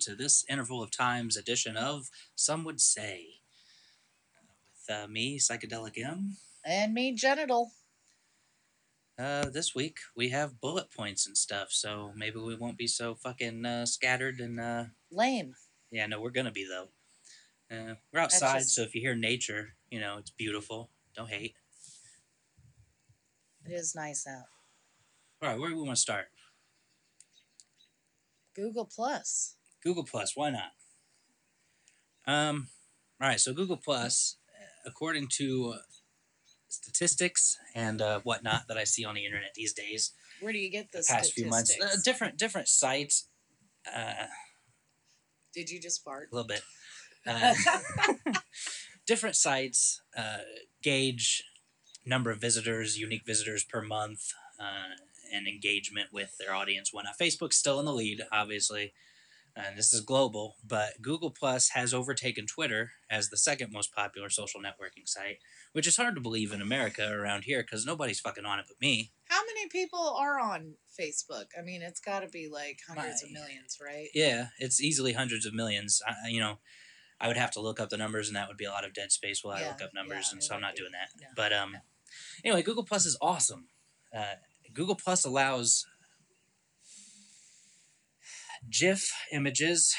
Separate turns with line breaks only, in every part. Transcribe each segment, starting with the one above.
hello, and welcome to this interval of times edition of Some Would Say. With uh, me, Psychedelic M.
And me, genital.
Uh, this week we have bullet points and stuff, so maybe we won't be so fucking uh, scattered and uh,
Lame.
yeah, no, we're gonna be though. Uh, we're outside,
just-
so if you hear nature, you know it's beautiful. Don't hate.
It is nice out.
All right, where do we want to start?
Google Plus.
Google Plus, why not? Um, all right, so Google Plus, according to uh, statistics and uh, whatnot that I see on the internet these days,
Where do you get the
the past few months, uh, different different sites, uh,
Did you just fart?
a little bit, uh, different sites uh, gauge number of visitors, unique visitors per month, uh, and engagement with their audience. When Facebook's still in the lead, obviously, and this is global. But Google Plus has overtaken Twitter as the second most popular social networking site, which is hard to believe in America around here because nobody's fucking on it but me.
How many people are on Facebook? I mean, it's got to be like hundreds of millions, right?
Yeah, it's easily hundreds of millions. I, you know, I would have to look up the numbers, and that would be a lot of dead space while I look up numbers,
yeah,
and so I'm not
be.
doing that.
No,
but um,
no.
anyway, Google Plus is awesome. Uh, Google Plus allows GIF images.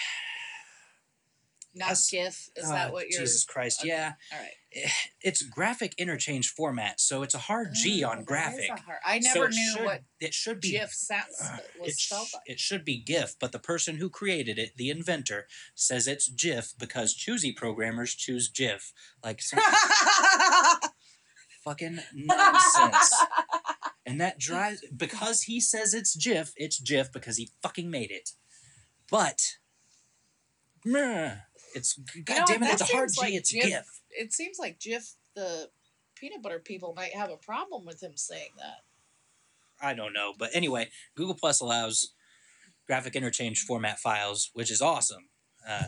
Not
Yes.
GIF. Is
Uh,
that what you're?
Jesus Christ,
okay.
yeah.
All right.
It's graphic interchange format, so it's a hard G
Oh,
on graphic.
hard- I
So
never
it
knew
should-
what
it should be
GIF sounds
uh,
was
it, sh-
spelled like.
it should be GIF, but the person who created it, the inventor, says it's GIF because choosy programmers choose GIF. Like some fucking nonsense. And that drives because he says it's GIF, it's GIF because he fucking made it. But meh, it's god
know,
damn it, it's a hard
seems
G, it's
GIF.
GIF.
it seems like Jif, the peanut butter people, might have a problem with him saying that.
I don't know, but anyway, Google Plus allows graphic interchange format files, which is awesome. Uh,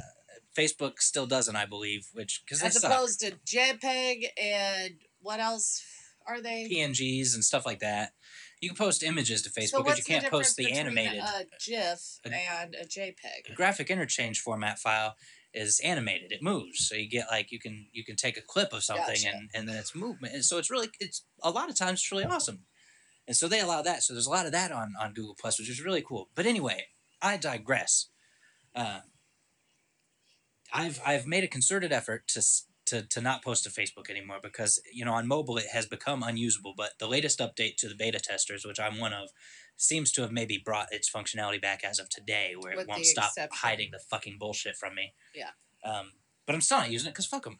Facebook still doesn't, I believe, which because
As
suck.
opposed to JPEG and what else are they?
PNGs and stuff like that. You can post images to Facebook,
so
but you can't
the
post the animated.
A GIF
A-
and a JPEG.
A graphic interchange format file is animated. It moves, so you get like you can you can take a clip of something
Gotcha.
and and then it's movement. And so it's really it's a lot of times it's really awesome. And so they allow that. So there's a lot of that on on Google Plus, which is really cool. But anyway, I digress. Uh, I've I've made a concerted effort to to to not post to Facebook anymore because you know on mobile it has become unusable. But the latest update to the beta testers, which I'm one of, seems to have maybe brought its functionality back as of today, where
With
it won't stop
exception.
hiding the fucking bullshit from me.
Yeah.
Um, but I'm still not using it because fuck them.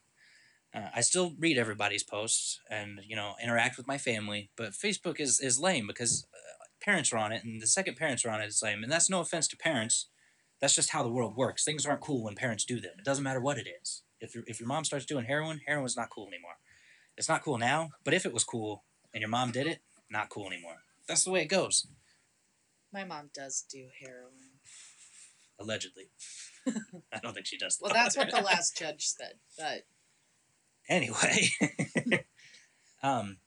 Uh, I still read everybody's posts and you know interact with my family, but Facebook is is lame because uh, parents are on it, and the second parents are on it, it's lame. And that's no offense to parents. That's just how the world works. Things aren't cool when parents do them. It doesn't matter what it is. If your if your mom starts doing heroin, heroin's not cool anymore. It's not cool now, but if it was cool and your mom did it, not cool anymore. That's the way it goes.
My mom does do heroin.
Allegedly. I don't think she does.
Well, that's what the last judge said. But
anyway um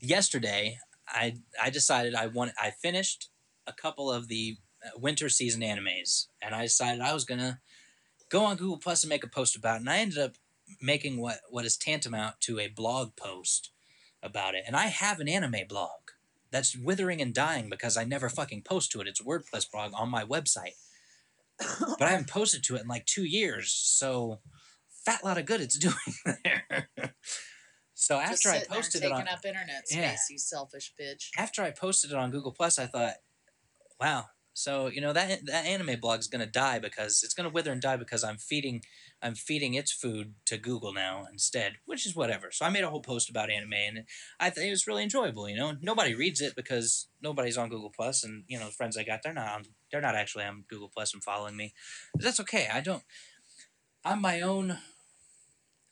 yesterday i i decided i want i finished a couple of the uh, winter season animes and i decided i was gonna go on google plus and make a post about it and i ended up making what what is tantamount to a blog post about it and i have an anime blog that's withering and dying because i never fucking post to it it's a wordpress blog on my website but i haven't posted to it in like two years so fat lot of good it's doing there. so after I
sitting there
posted it on
up internet space,
Yeah.
you selfish bitch.
after I posted it on Google Plus, I thought, wow. So you know that that anime blog is gonna die because it's gonna wither and die because I'm feeding I'm feeding its food to Google now instead, which is whatever. So I made a whole post about anime and I think it was really enjoyable. You know, nobody reads it because nobody's on Google Plus, and you know the friends I got they're not on, they're not actually on Google Plus and following me. But that's okay. I don't. I'm my own.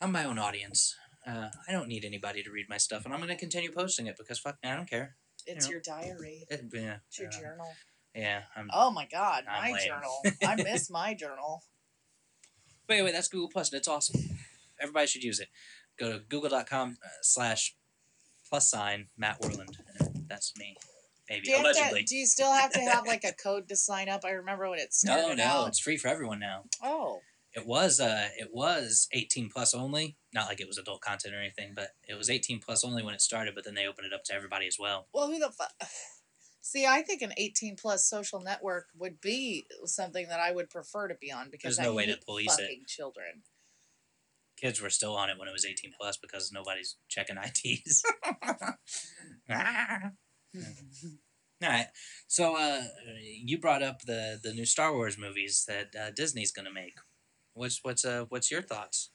I'm my own audience. Uh, I don't need anybody to read my stuff, and I'm gonna continue posting it because fuck, I don't care.
It's
know.
your diary.
It, yeah,
It's your
uh,
journal.
Yeah. I'm,
Oh my god,
I'm
my
lame.
journal. I miss my journal.
Wait, wait, that's Google Plus, and it's awesome. Everybody should use it. Go to google.com uh, slash plus sign Matt Worland. That's me. maybe
Do you,
allegedly.
to, do you still have to have like a code to sign up? I remember when it started
no, no,
out.
it's free for everyone now.
Oh,
It was uh it was 18 plus only. Not like it was adult content or anything, but it was 18 plus only when it started, but then they opened it up to everybody as well.
well, who the fuck? See, I think an 18 plus social network would be something that I would prefer to be on because
There's no
I
way to police it.
children.
Kids were still on it when it was 18 plus because nobody's checking ITs. All right. So uh you brought up the the new Star Wars movies that uh, Disney's going to make. What's what's uh what's your thoughts?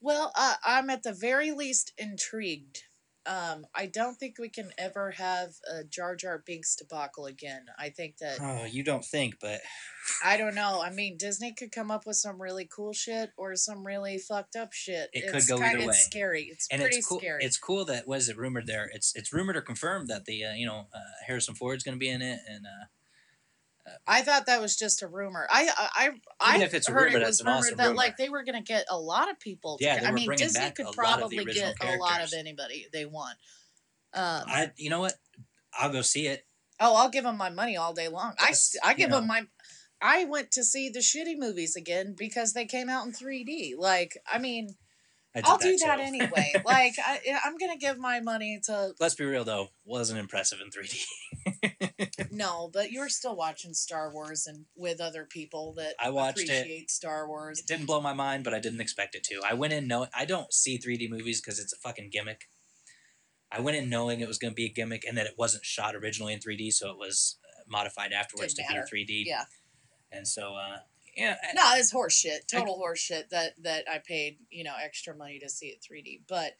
Well, uh, I'm at the very least intrigued. Um, I don't think we can ever have a Jar Jar Binks debacle again. I think that
Oh, you don't think, but
I don't know. I mean, Disney could come up with some really cool shit or some really fucked up shit.
It could
it's
go
kind
either way.
scary. It's
and
pretty
it's cool.
scary.
It's cool that was it rumored there. It's it's rumored or confirmed that the uh, you know uh, Harrison Ford's going to be in it, and uh,
I thought that was just a rumor. I I I,
Even if it's a
heard
rumor,
it was rumored
awesome
that
rumor.
like they were gonna get a lot of people. to
Yeah,
I mean,
bringing
Disney
back
could
a lot of
probably get a lot of anybody they want. Um,
I you know what, I'll go see it.
oh, I'll give them my money all day long. I I
you
give
know.
them my. I went to see the shitty movies again because they came out in 3D. Like, I mean, I'll do that
too.
anyway. like, I, I'm gonna give my money to
Let's be real though, wasn't impressive in 3D.
no, but you're still watching Star Wars and with other people that
I watched it.
appreciate Star Wars.
it didn't blow my mind, but I didn't expect it to. I went in knowing I don't see 3D movies because it's a fucking gimmick. I went in knowing it was going to be a gimmick and that it wasn't shot originally in 3D, so it was uh, modified afterwards
Didn't
to
matter.
be in 3D.
Yeah.
And so, uh, yeah.
No, it's horse shit. Total horse shit that that I paid, you know, extra money to see it 3D. But,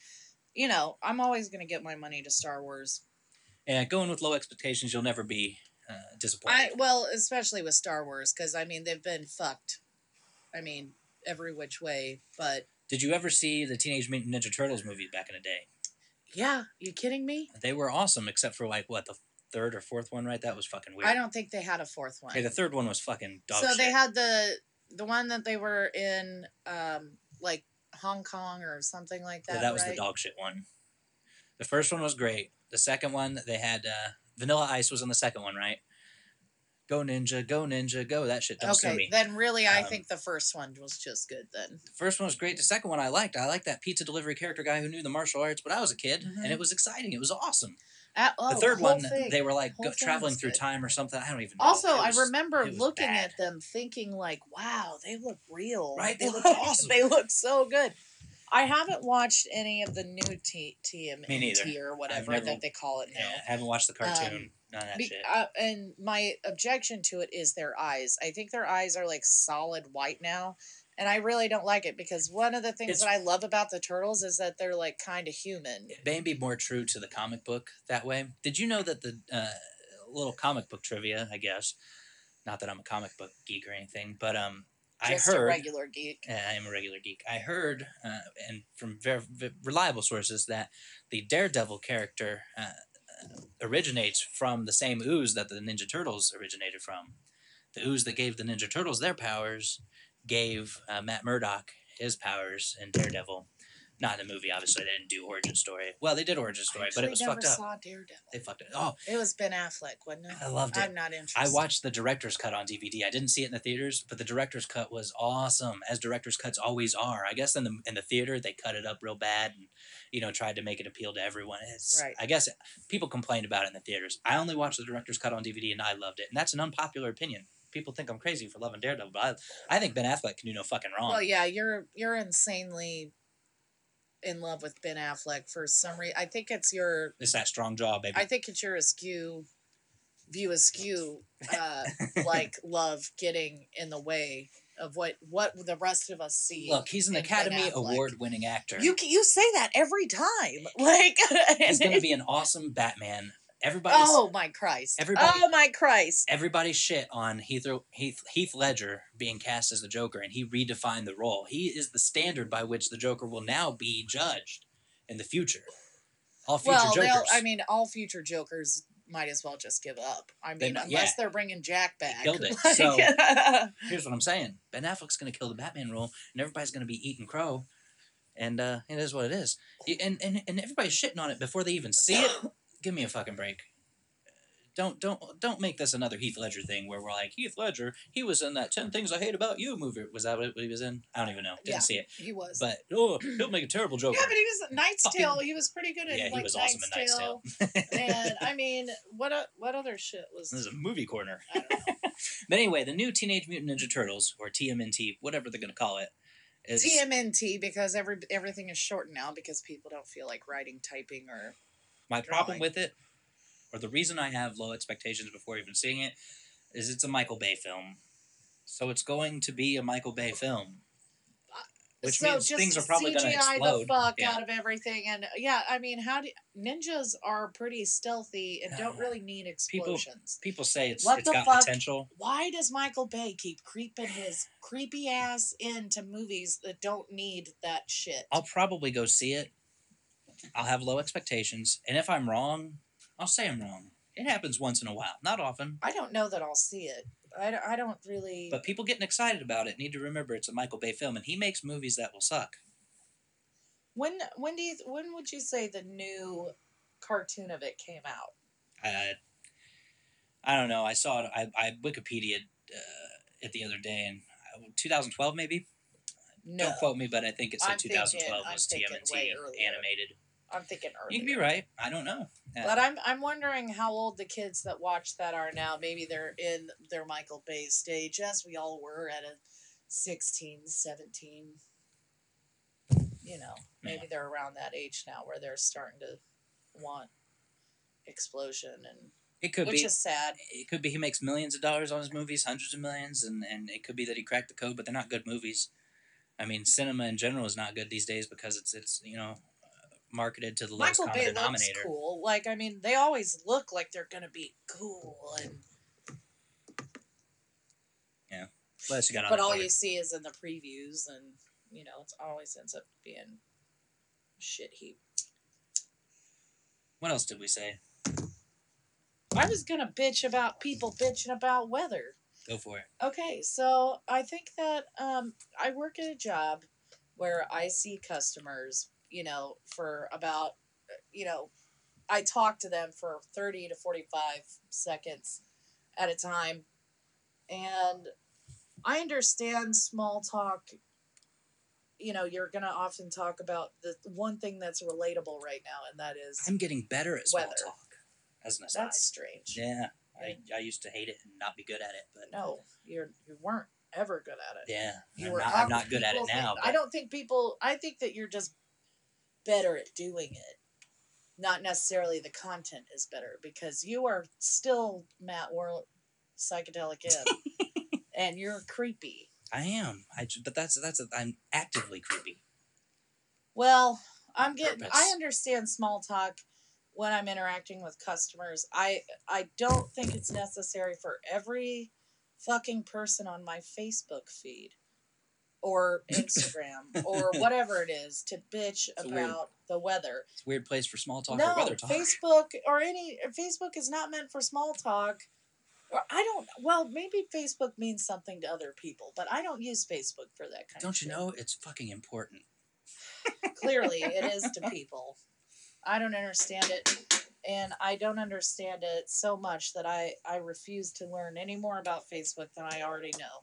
you know, I'm always gonna get my money to Star Wars.
And going with low expectations, you'll never be uh, disappointed.
I well, especially with Star Wars, because I mean they've been fucked. I mean, every which way. But
Did you ever see the Teenage Mutant Ninja Turtles movie back in the day?
yeah, you kidding me?
They were awesome, except for like what the third or fourth one, right? That was fucking weird.
I don't think they had a fourth one.
Okay, the third one was fucking dog shit.
so
shit.
they had the the one that they were in, um, like Hong Kong or something like that.
Yeah, that was the
right?
dog shit one. The first one was great. The second one, they had uh, Vanilla Ice was on the second one, right? Go Ninja, go Ninja, go. That shit don't sue
Okay,
me.
then really, I
Um,
think the first one was just good. Then
The first one was great. The second one I liked. I liked that pizza delivery character guy who knew the martial arts, but I was a kid
Mhm.
and it was exciting. It was awesome.
Uh, oh,
the third
whole
one,
thing.
they were like traveling through time or something. I don't even know.
Also, I remember looking
bad.
at them thinking like, "Wow, they look real."
Right, they
Like,
awesome.
They look so good. I haven't watched any of the new T- TMNT or whatever
never-
that they call it now.
Yeah, I haven't watched the cartoon.
Um,
none of that
Be-
shit.
uh, and my objection to it is their eyes. I think their eyes are like solid white now, and I really don't like it because one of the things
It's-
that I love about the turtles is that they're like kind of human.
it may be more true to the comic book that way. Did you know that the uh, little comic book trivia? I guess not that I'm a comic book geek or anything, but um,
Just
I
a
heard.
regular geek.
uh, I am a regular geek. I heard, uh, and from very, reliable sources, that the Daredevil character uh, originates from the same ooze that the Ninja Turtles originated from. The ooze that gave the Ninja Turtles their powers gave uh, Matt Murdock his powers in Daredevil. Not in the movie, obviously. They didn't do origin story. Well, they did origin story, but it was fucked up.
saw Daredevil.
They fucked it. Oh,
It was Ben Affleck, wasn't it?
I loved it.
I'm not interested.
I watched the director's cut on DVD. I didn't see it in the theaters, but the director's cut was awesome, as director's cuts always are. I guess in the in the theater they cut it up real bad and you know tried to make it appeal to everyone. It's
Right.
I guess people complained about it in the theaters. I only watched the director's cut on DVD and I loved it, and that's an unpopular opinion. People think I'm crazy for loving Daredevil, but I, I think Ben Affleck can do no fucking wrong.
Well, yeah, you're you're insanely in love with Ben Affleck for some reason. I think it's your.
It's that strong jaw, baby.
I think it's your askew, view askew, uh, like love getting in the way of what what the rest of us see.
Look, he's an Academy Award-winning actor.
You you say that every time, like
he's going to be an awesome Batman. Everybody's
Oh my Christ!
Everybody-
oh my Christ!
everybody shit on Heath, Heath Heath Ledger being cast as the Joker, and he redefined the role. He is the standard by which the Joker will now be judged in the future. All future
Well,
Jokers.
I mean, all future Jokers might as well just give up. I mean, unless
yeah.
they're bringing Jack back.
killed it.
Like-
So- Here's what I'm saying: Ben Affleck's going to kill the Batman role, and everybody's going to be eating crow, and uh, it is what it is. And and and everybody's shitting on it before they even see it. Give me a fucking break. don't don't don't make this another Heath Ledger thing where we're like Heath Ledger. He was in that Ten Things I Hate About You movie. Was that what he was in? I don't even know. Didn't
Yeah.
see it.
He was.
But oh, he'll make a terrible joke.
yeah, but he was Knight's
Fucking-
Tale. He was pretty good at
Yeah, he
like
was awesome
Knight's Tale.
Tale.
and I mean, what what other shit was?
this is a movie corner.
I don't know.
But anyway, the new Teenage Mutant Ninja Turtles, or TMNT, whatever they're gonna call it, is
TMNT because every everything is shortened now because people don't feel like writing, typing, or
my problem with it, or the reason I have low expectations before even seeing it, is it's a Michael Bay film. So it's going to be a Michael Bay film. Uh, Which
so
means things are probably gonna explode.
the fuck
Yeah.
out of everything, and yeah, I mean, how do ninjas are pretty stealthy and don't really need
People-
explosions.
People say it's
What
it's
the
got
fuck?
potential.
Why does Michael Bay keep creeping his creepy ass into movies that don't need that shit?
I'll probably go see it. I'll have low expectations, and if I'm wrong, I'll say I'm wrong. It happens once in a while, not often.
I don't know that I'll see it. I, don't- I don't really.
But people getting excited about it need to remember it's a Michael Bay film, and he makes movies that will suck.
when when do you when would you say the new cartoon of it came out?
I, I don't know. I saw it. I, I Wikipedia uh, it the other day, and uh, 2012 maybe.
No,
Don't quote me, but I think it said
I'm
2012
I'm
was TMNT animated.
I'm thinking earlier.
You'd be right. I don't know. Yeah.
But I'm I'm wondering how old the kids that watch that are now. Maybe they're in their Michael Bay stage, as we all were at a 16, 17. You know, maybe they're around that age now where they're starting to want explosion and
it could
which
be.
is sad.
It could be he makes millions of dollars on his movies, hundreds of millions, and, and it could be that he cracked the code, but they're not good movies. I mean, cinema in general is not good these days because it's it's you know marketed to the lowest
Michael
common
Bay looks cool. Like I mean, they always look like they're gonna be cool, and
you got
but all you see is in the previews, and you know, it always ends up being shit heap.
What else did we say?
I was gonna bitch about people bitching about weather.
Go for it.
Okay, so I think that um, I work at a job where I see customers, you know, for about, you know, I talk to them for 30 to 45 seconds at a time. And I understand small talk. You know, you're going to often talk about the one thing that's relatable right now, and that is
I'm getting better at small
Weather.
talk. As an aside.
that's strange.
Yeah, I, I used to hate it and not be good at it, but
No, you're you weren't ever good at it.
yeah,
You
I'm
were
not, I'm not good at it
People think-
now.
I don't think people. I think that you're just better at doing it. Not necessarily the content is better because you are still Matt World psychedelic in, and you're creepy.
I am. I but that's that's a, I'm actively creepy.
Well, I'm getting.
Purpose.
I understand small talk when I'm interacting with customers. I I don't think it's necessary for every fucking person on my Facebook feed or Instagram or whatever it is to bitch
weird
about the weather.
It's a weird place for small talk
no,
or weather talk.
Facebook or any Facebook is not meant for small talk. Or I don't. Well, maybe Facebook means something to other people, but I don't use Facebook for that kind of.
Don't you
shit.
know it's fucking important?
clearly it is to people i don't understand it and i don't understand it so much that i i refuse to learn any more about facebook than i already know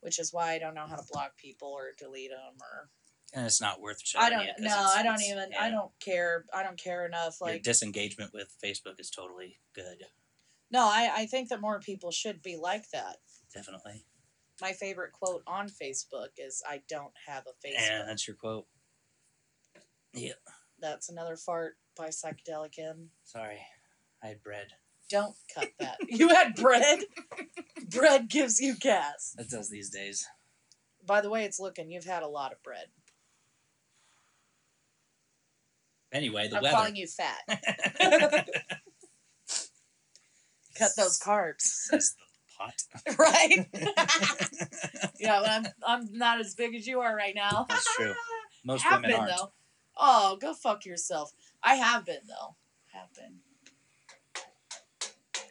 which is why i don't know how to block people or delete them or
And it's not worth
i don't no i don't even
yeah.
i don't care i don't care enough
Your
like
disengagement with Facebook is totally good.
no i i think that more people should be like that
Definitely.
my favorite quote on facebook is i don't have a facebook
Yeah, that's your quote. Yeah.
that's another fart by psychedelic m
Sorry, I had bread.
Don't cut that. You had bread. bread gives you gas.
It does these days.
By the way, it's looking. You've had a lot of bread.
Anyway, the
I'm
weather.
calling you fat. Cut those carbs,
Says the pot.
right? yeah, I'm I'm not as big as you are right now.
That's true. Most
have
women
been
aren't.
though. Oh, go fuck yourself. I have been though. Have been.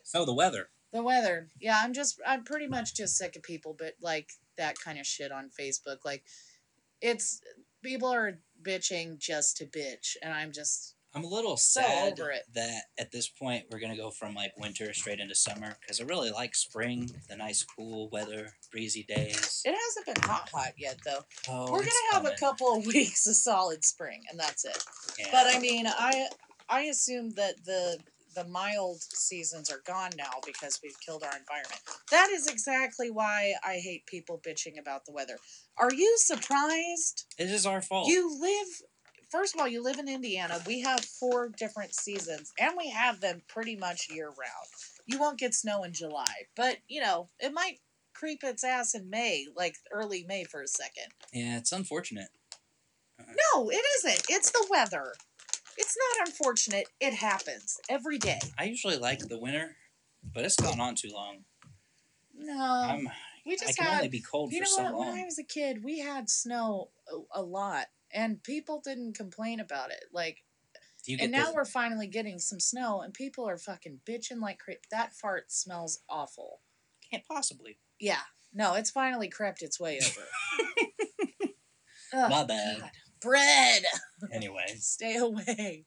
So the weather.
The weather. Yeah, I'm just I'm pretty much just sick of people but like that kind of shit on Facebook. Like it's people are bitching just to bitch and I'm just
I'm a little
So
sad
over it.
that at this point we're gonna go from like winter straight into summer because I really like spring, the nice cool weather, breezy days.
It hasn't been hot, hot yet though.
Oh,
We're gonna have a couple of weeks of solid spring, and that's it.
Yeah.
But I mean, I I assume that the the mild seasons are gone now because we've killed our environment. That is exactly why I hate people bitching about the weather. Are you surprised?
it is our fault.
You live first of all, you live in Indiana. We have four different seasons and we have them pretty much year round. You won't get snow in July, but you know, it might creep its ass in May, like early May for a second.
yeah, it's unfortunate.
No, it isn't. It's the weather. It's not unfortunate. It happens every day.
I usually like the winter, but it's gone on too long.
No,
I'm.
we
I
just
can
had.
only be cold
You
for
know
so
what?
long.
When I was a kid, we had snow a, a lot, and people didn't complain about it. Like, and now
the,
we're finally getting some snow, and people are fucking bitching like cra- that. Fart smells awful.
can't possibly.
Yeah, no, it's finally crept its way over. Ugh,
My bad.
God. Bread.
Anyway,
Stay away.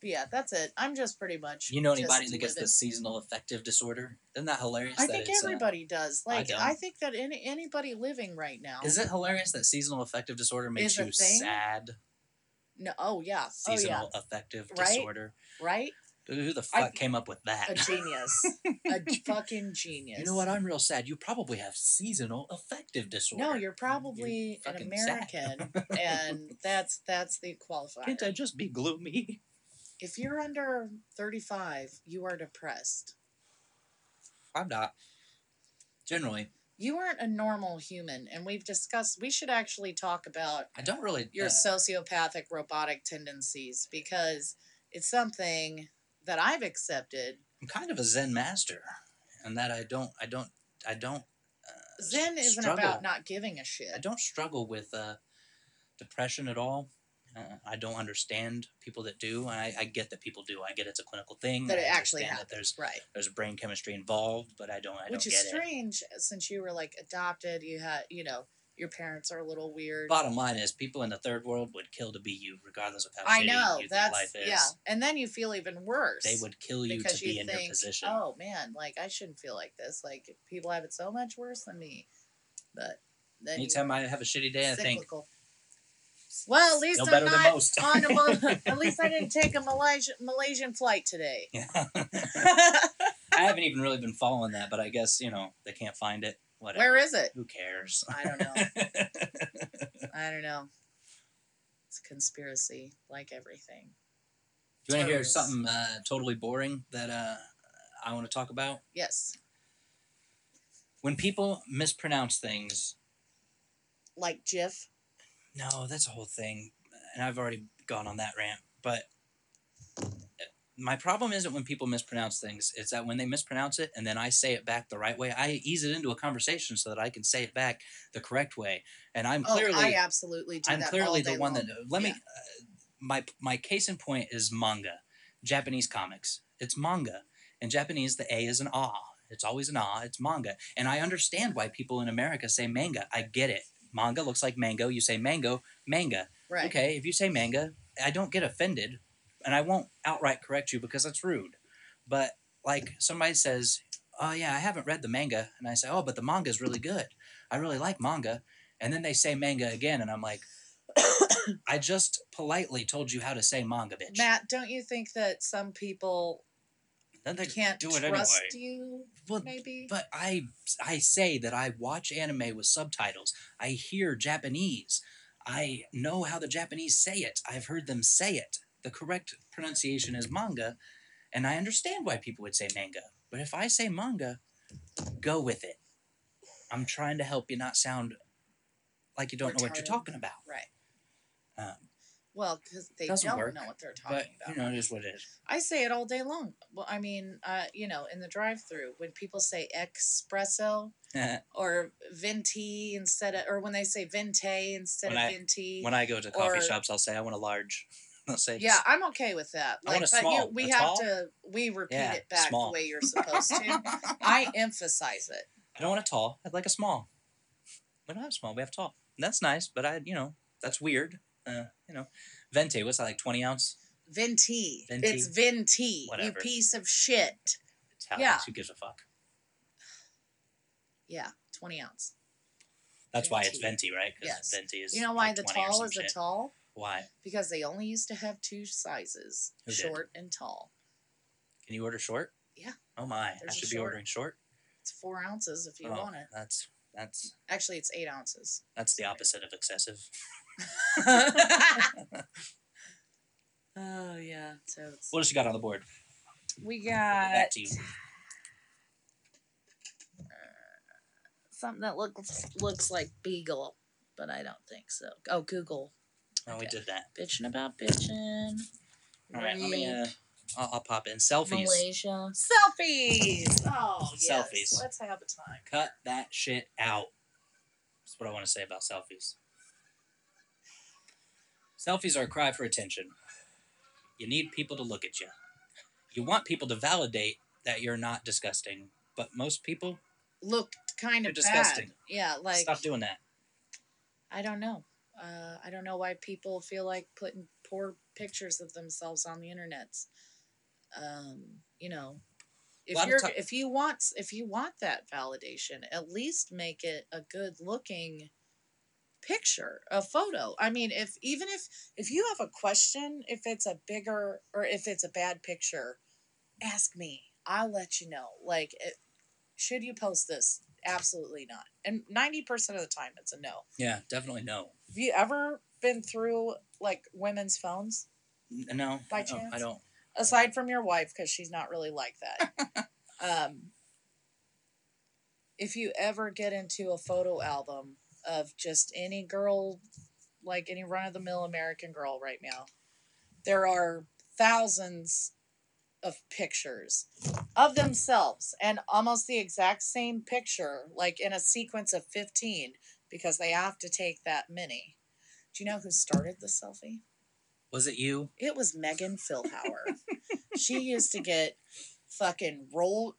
But yeah, that's it. I'm just pretty much.
you know anybody that gets the seasonal affective disorder? Isn't that hilarious?
I
that
think
uh,
everybody does. Like,
don't.
I, think that any anybody living right now.
Is it hilarious that seasonal affective disorder makes you sad?
No. Oh yeah.
Seasonal affective
Right?
disorder.
Oh. Right.
Who the
I-
fuck came up with that?
A genius. a fucking genius.
You know what? I'm real sad. You probably have seasonal affective disorder.
No, you're probably an
fucking sad.
American, and that's that's the qualifier.
Can't I just be gloomy?
If you're under 35, you are depressed.
I'm not. Generally,
You aren't a normal human, and we've discussed. We should actually talk about
I don't really.
your
uh,
sociopathic robotic tendencies because it's something that I've accepted.
I'm kind of a Zen master, and that I don't. I don't. I don't. Uh,
Zen isn't
struggle.
about not giving a shit.
I don't struggle with uh, depression at all. Uh, I don't understand people that do. I, I get that people do. I get it's a clinical thing.
That it actually happens.
that there's
right.
there's brain chemistry involved, but I don't. I
Which
don't
is
get it.
strange since you were like adopted. You had, you know, your parents are a little weird.
Bottom line is, people in the third world would kill to be you, regardless of how
I
shitty
know
you
that's
think life is.
yeah, and then you feel even worse.
They would kill you to be
you
in
think,
your position.
oh man, like I shouldn't feel like this. Like people have it so much worse than me. But then you-
Anytime I have a shitty day, I think.
Well, at least
no
I'm not on a Mal- at least I didn't take a Malaysian Malaysian flight today.
Yeah. I haven't even really been following that, but I guess you know they can't find it. Whatever.
Where is it?
Who cares?
I don't know. I don't know. It's a conspiracy, like everything.
Do you want to hear something uh, totally boring that uh, I want to talk about?
Yes,
When people mispronounce things,
like Jif.
no, that's a whole thing, and I've already gone on that rant. But my problem isn't when people mispronounce things; it's that when they mispronounce it and then I say it back the right way, I ease it into a conversation so that I can say it back the correct way. And I'm clearly,
oh, I absolutely do
I'm
that.
clearly the one
long.
that. Let me. Uh, my my case in point is manga, Japanese comics. It's manga. In Japanese, the A is an ah. It's always an ah. It's manga, and I understand why people in America say manga. I get it. Manga looks like mango. You say mango, manga.
right.
Okay, if you say manga, I don't get offended, and I won't outright correct you because that's rude. But like somebody says, "Oh yeah, I haven't read the manga," and I say, "Oh, but the manga is really good. I really like manga," and then they say manga again, and I'm like, "I just politely told you how to say manga, bitch."
Matt, don't you think that some people
then they
can't
do it
trust
anyway.
you?
Well,
Maybe.
But I I say that I watch anime with subtitles. I hear Japanese. I know how the Japanese say it. I've heard them say it. The correct pronunciation is manga, and I understand why people would say manga. But if I say manga, go with it. I'm trying to help you not sound like you don't know what you're talking about.
right.
Um,
Well, because they don't
work,
know what they're talking
but
about.
you know, it is what it is.
I say it all day long. Well, I mean, uh, you know, in the drive-through, when people say espresso or venti instead of, or when they say vente instead
When
of
I-
venti.
when I go to coffee
Or-
shops, I'll say I want a large. I'll say
yeah, I'm okay with that. Like, but
small.
you, we have
tall?
to, we repeat
Yeah,
it back
small.
the way you're supposed to. I emphasize it.
I don't want a tall. I'd like a small. We don't have small. We have tall. And that's nice, but I, you know, that's weird. Uh, you know, venti. What's that like? Twenty ounce.
Venti.
Venti.
It's venti. You
Whatever.
piece of shit.
Italians.
Yeah.
Who gives a fuck?
Yeah, twenty ounce.
That's why it's
Venti.
right?
Yes.
Venti is.
You know why
like
the
20
tall is a tall?
Why?
Because they only used to have two sizes,
Who did?
short and tall.
Can you order short?
Yeah.
Oh my! I
There's a
should be
short.
ordering short.
It's four ounces if you
oh,
want it.
That's that's
Actually, it's eight ounces.
that's the opposite of excessive.
oh yeah. So it's,
What else you got on the board?
we
Back
got
to you.
Uh, something that looks looks like beagle, but I don't think so. Oh, Google
Oh, we did that.
bitching about bitching.
All right, let me. Uh, I'll, I'll pop in selfies.
Malaysia selfies. Oh yes.
Selfies.
Let's have a time.
Cut that shit out. That's what I want to say about selfies. Selfies are a cry for attention. You need people to look at you. You want people to validate that you're not disgusting, but most people
Looked kind of
disgusting.
bad. Yeah, like
stop doing that.
I don't know. Uh, I don't know why people feel like putting poor pictures of themselves on the internet. Um, you know, if you're
ti-
if you want if you want that validation, at least make it a good looking picture, a photo. I mean, if even if if you have a question, if it's a bigger or if it's a bad picture, ask me. I'll let you know. Like, it, should you post this? Absolutely not. And ninety percent of the time, it's a no.
Yeah, definitely no.
Have you ever been through like women's phones
No,
By
I don't- I don't.
aside from your wife because she's not really like that? um, if you ever get into a photo album of just any girl, like any run of the mill American girl right now, there are thousands of pictures of themselves and almost the exact same picture, like in a sequence of 15, because they have to take that many. Do you know who started the selfie?
Was it you?
It was Megan Philhauer. she used to get fucking roll,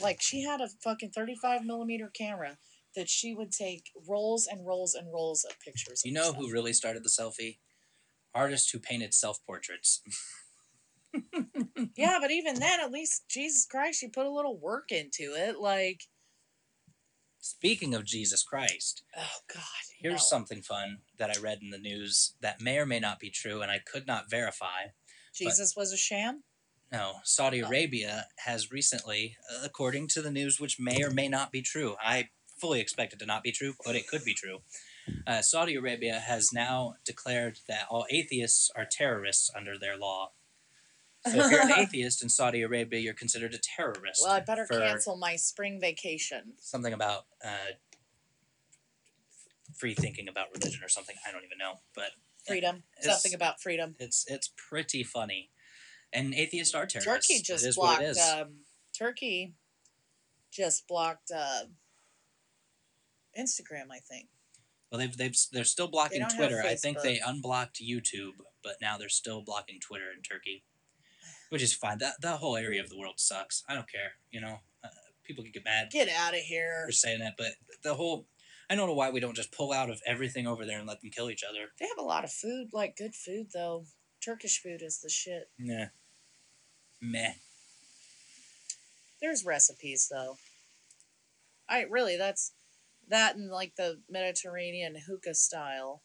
like she had a fucking 35 millimeter camera that she would take rolls and rolls and rolls of pictures. of
You know
herself.
who really started the selfie? Artists who painted self portraits.
Yeah, but even then, at least Jesus Christ, she put a little work into it. Like,
Speaking of Jesus Christ,
oh God,
here's
no.
something fun that I read in the news that may or may not be true, and I could not verify.
Jesus was a sham.
No, Saudi
Oh.
Arabia has recently, according to the news, which may or may not be true. I fully expect it to not be true, but it could be true. Uh, Saudi Arabia has now declared that all atheists are terrorists under their law. So if you're an atheist in Saudi Arabia, you're considered a terrorist.
Well, I better cancel my spring vacation.
something about uh, free thinking about religion or something. I don't even know, but
Freedom. Something about freedom.
it's it's pretty funny. And atheists are terrorists.
Turkey just blocked. Um, Turkey just blocked uh, Instagram. I think.
Well, they've they've they're still blocking
don't
Twitter. I think they unblocked YouTube, but now they're still blocking Twitter in Turkey, which is fine. That that whole area of the world sucks. I don't care. You know, uh, people can get mad
Get out of here.
for saying that, but the whole I don't know why we don't just pull out of everything over there and let them kill each other.
They have a lot of food, like good food though. Turkish food is the shit.
Nah, meh.
There's recipes though. I really that's that and like the Mediterranean hookah style.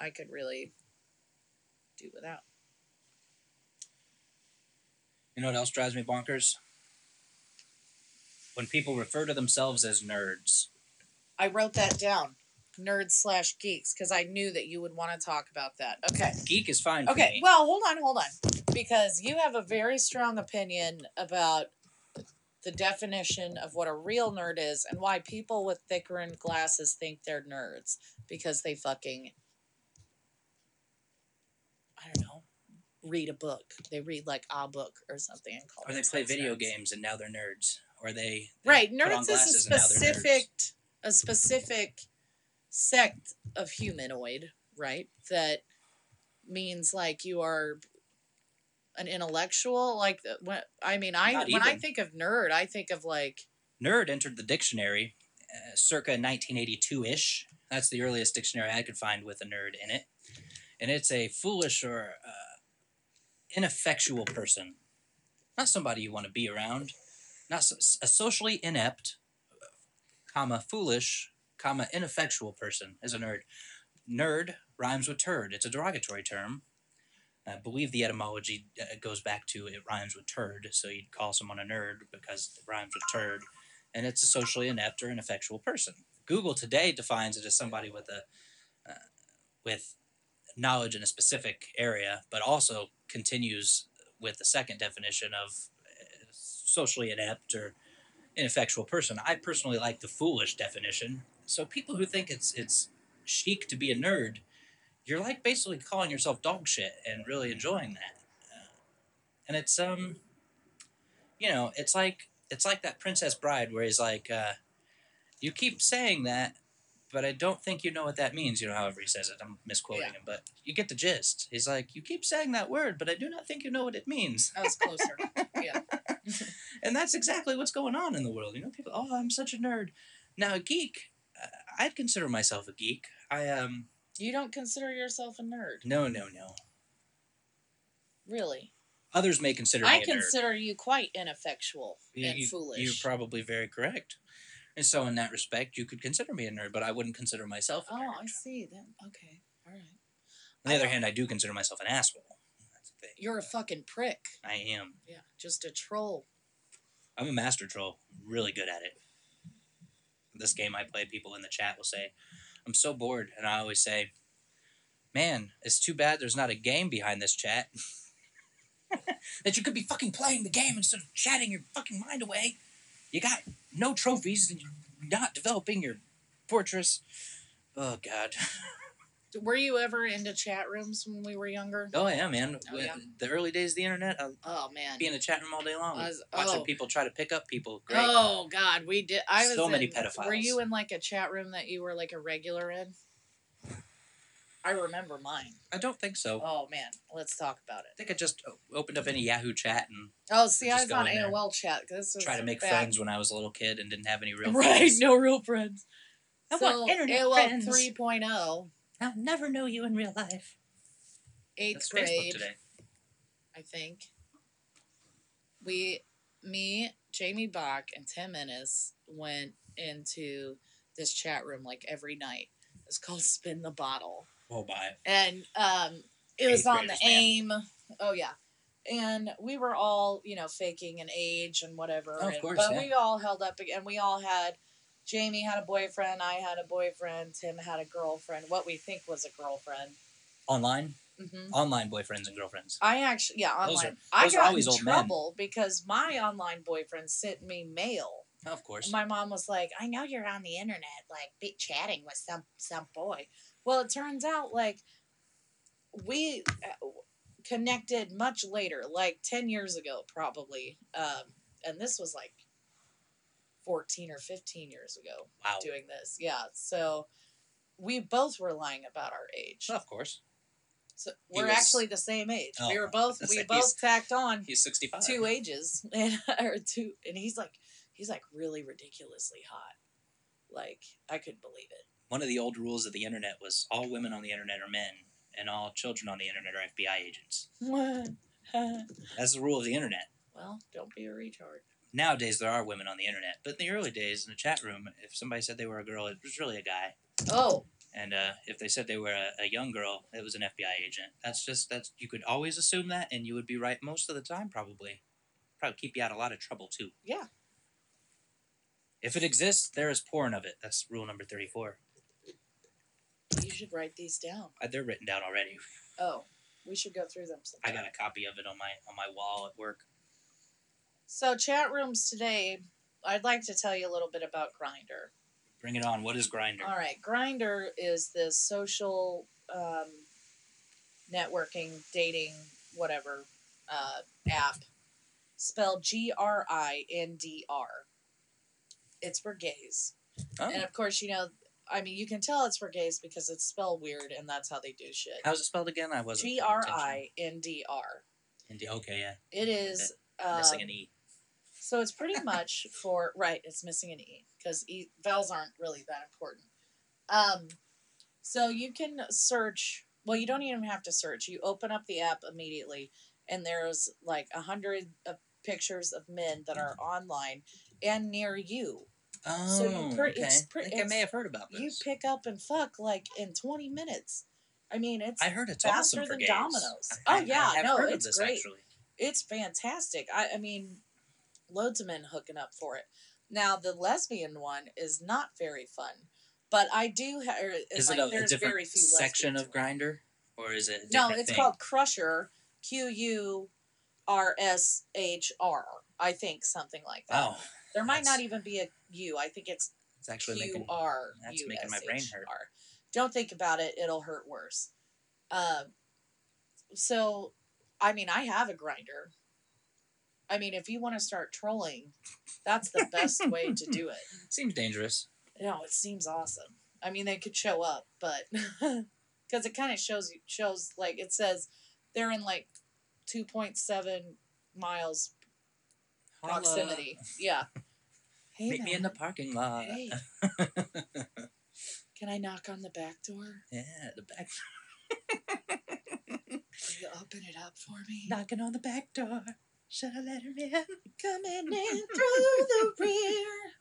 I could really do without.
You know what else drives me bonkers? When people refer to themselves as nerds.
I wrote that down. Nerds slash geeks, because I knew that you would want to talk about that. Okay.
Geek is fine
Okay, well, hold on, hold on. Because you have a very strong opinion about the definition of what a real nerd is and why people with thicker rimmed glasses think they're nerds. Because they fucking, I don't know, read a book. They read like a book or something and call
or they play video
nerds.
games and now they're nerds. Or they, they
Right, nerds is a
glasses and now they're nerds.
specific a specific sect of humanoid, right? That means like you are an intellectual. Like when I mean, I
Not
when I think of nerd, I think of like
Nerd entered the dictionary uh, circa 1982 ish That's the earliest dictionary I could find with a nerd in it, and it's a foolish or uh, ineffectual person, not somebody you want to be around, not so, a socially inept, comma foolish, comma ineffectual person is a nerd. Nerd rhymes with turd. It's a derogatory term. I believe the etymology uh, goes back to it rhymes with turd, so you'd call someone a nerd because it rhymes with turd, and it's a socially inept or ineffectual person. Google today defines it as somebody with a uh, with knowledge in a specific area, but also continues with the second definition of uh, socially inept or ineffectual person. I personally like the foolish definition. So people who think it's it's chic to be a nerd you're like basically calling yourself dog shit and really enjoying that. Uh, and it's um, you know, it's like it's like that Princess Bride where he's like, uh, you keep saying that, but I don't think you know what that means. You know, however he says it. I'm misquoting
Yeah.
him, but you get the gist. He's like, you keep saying that word, but I do not think you know what it means.
I was closer. yeah.
And that's exactly what's going on in the world. You know, people, oh, I'm such a nerd. Now, a geek, uh, I'd consider myself a geek. I um,
You don't consider yourself a nerd,
no, no, no.
really?
Others may consider
I
a nerd.
consider you quite ineffectual
You-
and
you-
foolish.
You're probably very correct. And so, in that respect, you could consider me a nerd, but I wouldn't consider myself a
oh. I see. Then okay, all right.
On the
I
other hand, I do consider myself an asshole. That's the thing.
You're a fucking prick.
I am.
Yeah, just a troll.
I'm a master troll. Really good at it. This game I play, people in the chat will say, I'm so bored. And I always say, man, it's too bad there's not a game behind this chat. that you could be fucking playing the game instead of chatting your fucking mind away. You got no trophies and you're not developing your fortress. Oh, God.
Were you ever into chat rooms when we were younger?
Oh, yeah, man.
Oh, yeah?
The early days of the internet, I'll
Oh man.
be in a chat room all day long.
Was-
watching
oh.
people try to pick up people. Great.
Oh God, we did. I was
So many pedophiles.
Were you in like a chat room that you were like a regular in? I remember mine.
I don't think so.
Oh man, let's talk about it.
I think I just o- opened up any Yahoo chat and
Oh, see, I
Just
was
go
on
in there.
AOL chat. This was
try to make
back-
friends when I was a little kid and didn't have any real friends.
Right,
friends.
no real friends.
I want internet
AOL
friends.
3.0,
I'll never know you in real life.
eighth
That's Facebook
grade,
today.
I think. We, me, Jamie Bach, and Tim Ennis went into this chat room like every night. It's called Spin the Bottle.
Oh, bye.
and um, it was
Eighth
on the
graders, man.
AIM. Oh yeah, and we were all you know faking an age and whatever.
Oh, of
and-
course,
but
yeah.
we all held up, and we all had. Jamie had a boyfriend. I had a boyfriend. Tim had a girlfriend. What we think was a girlfriend.
Online,
hmm
online boyfriends and girlfriends.
I actually, yeah,
Those
online.
are-
I
those are
got
always
in
old men.
trouble because my online boyfriend sent me mail.
Of course.
My mom was like, "I know you're on the internet, like be chatting with some some boy." Well, it turns out like we uh, connected much later, like ten years ago, probably. Um, and this was like fourteen or fifteen years ago
wow.
doing this. Yeah, so we both were lying about our age.
Of course.
So we're
was-
actually the same age.
Oh,
we were both we
said
both tacked on
He's 65.
two ages and or two and he's like he's like really ridiculously hot like i couldn't believe
One of the old rules of the internet was all women on the internet are men, and all children on the internet are FBI agents. That's the rule of the internet.
well don't be a retard
Nowadays, there are women on the internet, but in the early days, in a chat room, if somebody said they were a girl, it was really a guy.
oh
And uh, if they said they were a, a young girl, it was an FBI agent. That's just that's you could always assume that, and you would be right most of the time, probably. Probably keep you out of a lot of trouble too.
yeah
If it exists, there is porn of it. That's rule number thirty-four.
You should write these down
Uh, They're written down already.
oh we should go through them
I got a copy of it on my on my wall at work.
so chat rooms today i'd like to tell you a little bit about Grindr
Bring it on. What is Grindr?
all right Grindr is this social um, networking dating whatever uh, app spelled g-r-i-n-d-r it's for gays
Oh,
and of course you know i mean you can tell it's for gays because it's spelled weird and that's how they do shit
how's it spelled again? I wasn't. paying
g-r-i-n-d-r.
Okay, yeah.
it is um,
Missing an e.
so it's pretty much for right it's missing an e because e, vowels aren't really that important Um, so you can search. Well, you don't even have to search. You open up the app immediately, and there's like a hundred of pictures of men that are online and near you.
Oh,
So you oh, per-
okay.
it's per-
I think I may have heard about this.
You pick up and fuck like in twenty minutes. I mean, it's
I heard it's
faster
awesome for
than
gays.
Domino's.
I-
Oh, yeah,
I
no,
heard
it's
of this
great.
actually.
it's fantastic. I, I mean, loads of men hooking up for it. Now the lesbian one is not very fun, but I do. Ha- er, or,
Is
like,
it a, a
there's
different
very few
section of. Grindr, or is it?
No, it's
thing?
called Crusher. Q U R S H R. I think something like that.
Wow,
there might not even be a U. I think it's
it's actually
Q
making.
R
that's making my brain hurt.
Don't think about it; it'll hurt worse. Um, so, I mean, I have a Grindr. I mean, if you want to start trolling, that's the best way to do it.
Seems dangerous.
No, it seems awesome. I mean, they could show up, but because it kind of shows you shows like it says they're in like two point seven miles
Holla.
proximity. Yeah. Hey,
Meet me in the parking lot.
Hey, can I knock on the back door?
yeah, the back. Door.
Will you open it up for me?
Knocking on the back door. Should I let her in?
Coming in through the rear.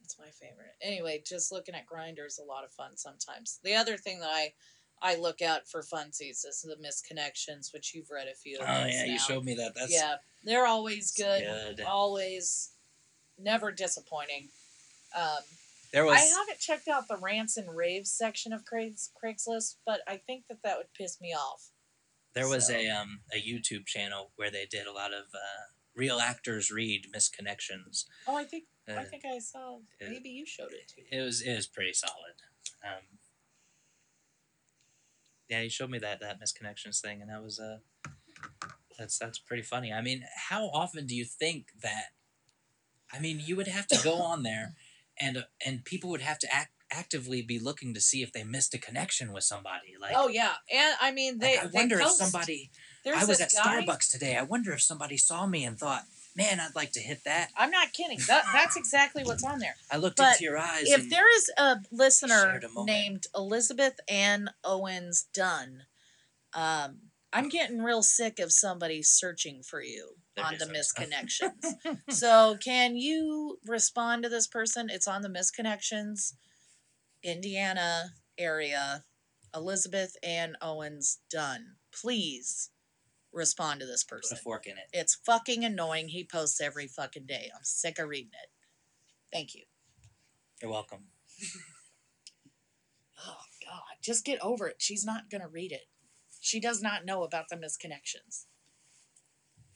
That's my favorite. Anyway, just looking at grinders is a lot of fun sometimes. The other thing that I I look out for funsies is the misconnections, which you've read a few of.
Oh yeah, you showed me that. That's
yeah, they're always good.
good.
Always, never disappointing. Um,
There was.
I haven't checked out the rants and raves section of Craig's Craigslist, but I think that that would piss me off.
There was
So-
a um a YouTube channel where they did a lot of uh, real actors read misconnections.
Oh, I think
Uh,
I think I saw. Maybe you showed it too.
it was it was pretty solid. Um, yeah, you showed me that that misconnections thing, and that was uh that's that's pretty funny. I mean, how often do you think that? I mean, you would have to go on there, and uh, and people would have to act actively be looking to see if they missed a connection with somebody. Like,
oh yeah, and I mean they.
like, I
they
wonder if somebody.
There's
I was at
guy,
Starbucks today. I wonder if somebody saw me and thought, "Man, I'd like to hit that."
I'm not kidding. That that's exactly what's on there.
I looked
But
into your eyes.
If there is a listener
a
named Elizabeth Ann Owens Dunn, um, I'm getting real sick of somebody searching for you
There
on the misconnections. so can you respond to this person? It's on the misconnections, Indiana area. Elizabeth Ann Owens Dunn. Please respond to this
put a
person.
fork in it.
It's fucking annoying. He posts every fucking day. I'm sick of reading it. Thank you.
You're welcome.
Oh God, just get over it. She's not gonna read it. She does not know about the misconnections.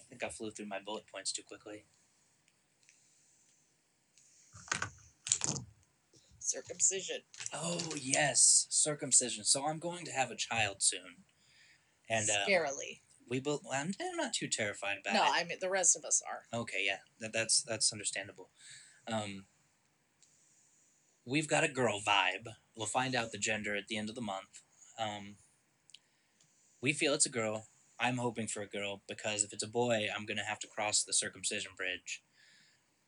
I think I flew through my bullet points too quickly.
Circumcision.
Oh yes, circumcision. So I'm going to have a child soon, and uh,
Scarily.
We both. I'm, I'm not too terrified about
No,
it.
No, I mean the rest of us are.
Okay, yeah, that, that's that's understandable. Um, we've got a girl vibe. We'll find out the gender at the end of the month. Um, we feel it's a girl. I'm hoping for a girl because if it's a boy, I'm gonna have to cross the circumcision bridge.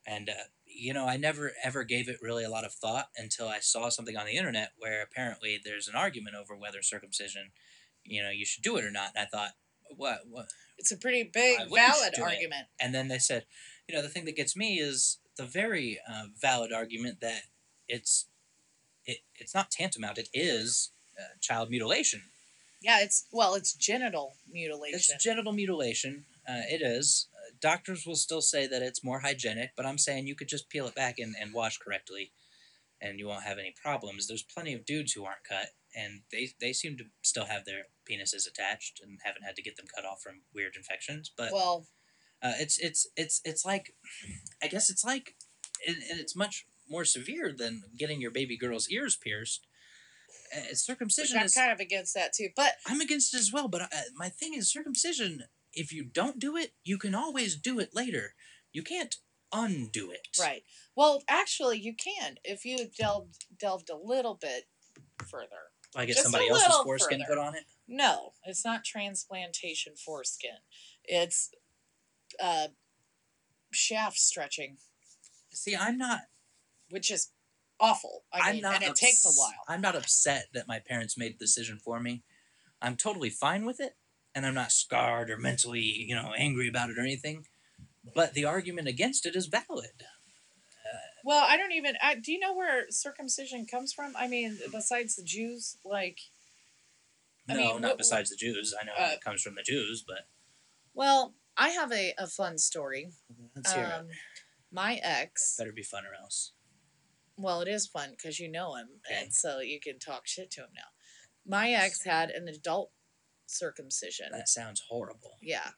And uh, you know, I never ever gave it really a lot of thought until I saw something on the internet where apparently there's an argument over whether circumcision, you know, you should do it or not. And I thought, what, what,
It's a pretty big,
Why wouldn't you
valid
do it?
argument.
and then they said, you know, the thing that gets me is the very uh, valid argument that it's it, it's not tantamount. It is uh, child mutilation.
Yeah, it's well, it's genital mutilation.
It's genital mutilation. Uh, it is. Uh, doctors will still say that it's more hygienic, but I'm saying you could just peel it back and, and wash correctly, and you won't have any problems. There's plenty of dudes who aren't cut, and they they seem to still have their penises attached and haven't had to get them cut off from weird infections. But
well,
uh, it's it's it's it's like, I guess it's like, and, and it's much more severe than getting your baby girl's ears pierced. Uh, circumcision
I'm
is.
kind of against that too. But
I'm against it as well, but uh, my thing is circumcision. If you don't do it, you can always do it later. You can't undo it.
right. Well, actually, you can if you delved delved a little bit further.
I get
Just
somebody else's foreskin
further.
put on it.
No, it's not transplantation foreskin. It's uh, shaft stretching,
See, I'm not.
which is awful. I
I'm
mean,
not
and it takes a while.
I'm not upset that my parents made the decision for me. I'm totally fine with it, and I'm not scarred or mentally, you know, angry about it or anything. But the argument against it is valid.
Well, I don't even. I, do you know where circumcision comes from? I mean, besides the Jews, like, I
no,
mean,
not
what-
besides the Jews. I know
uh,
it comes from the Jews, but
well, I have a, a fun story.
let's hear
Um, my ex,
it. Better be fun or else.
well, it is fun because you know him,
Okay.
and so you can talk shit to him now. My ex had an adult circumcision.
That sounds horrible.
Yeah,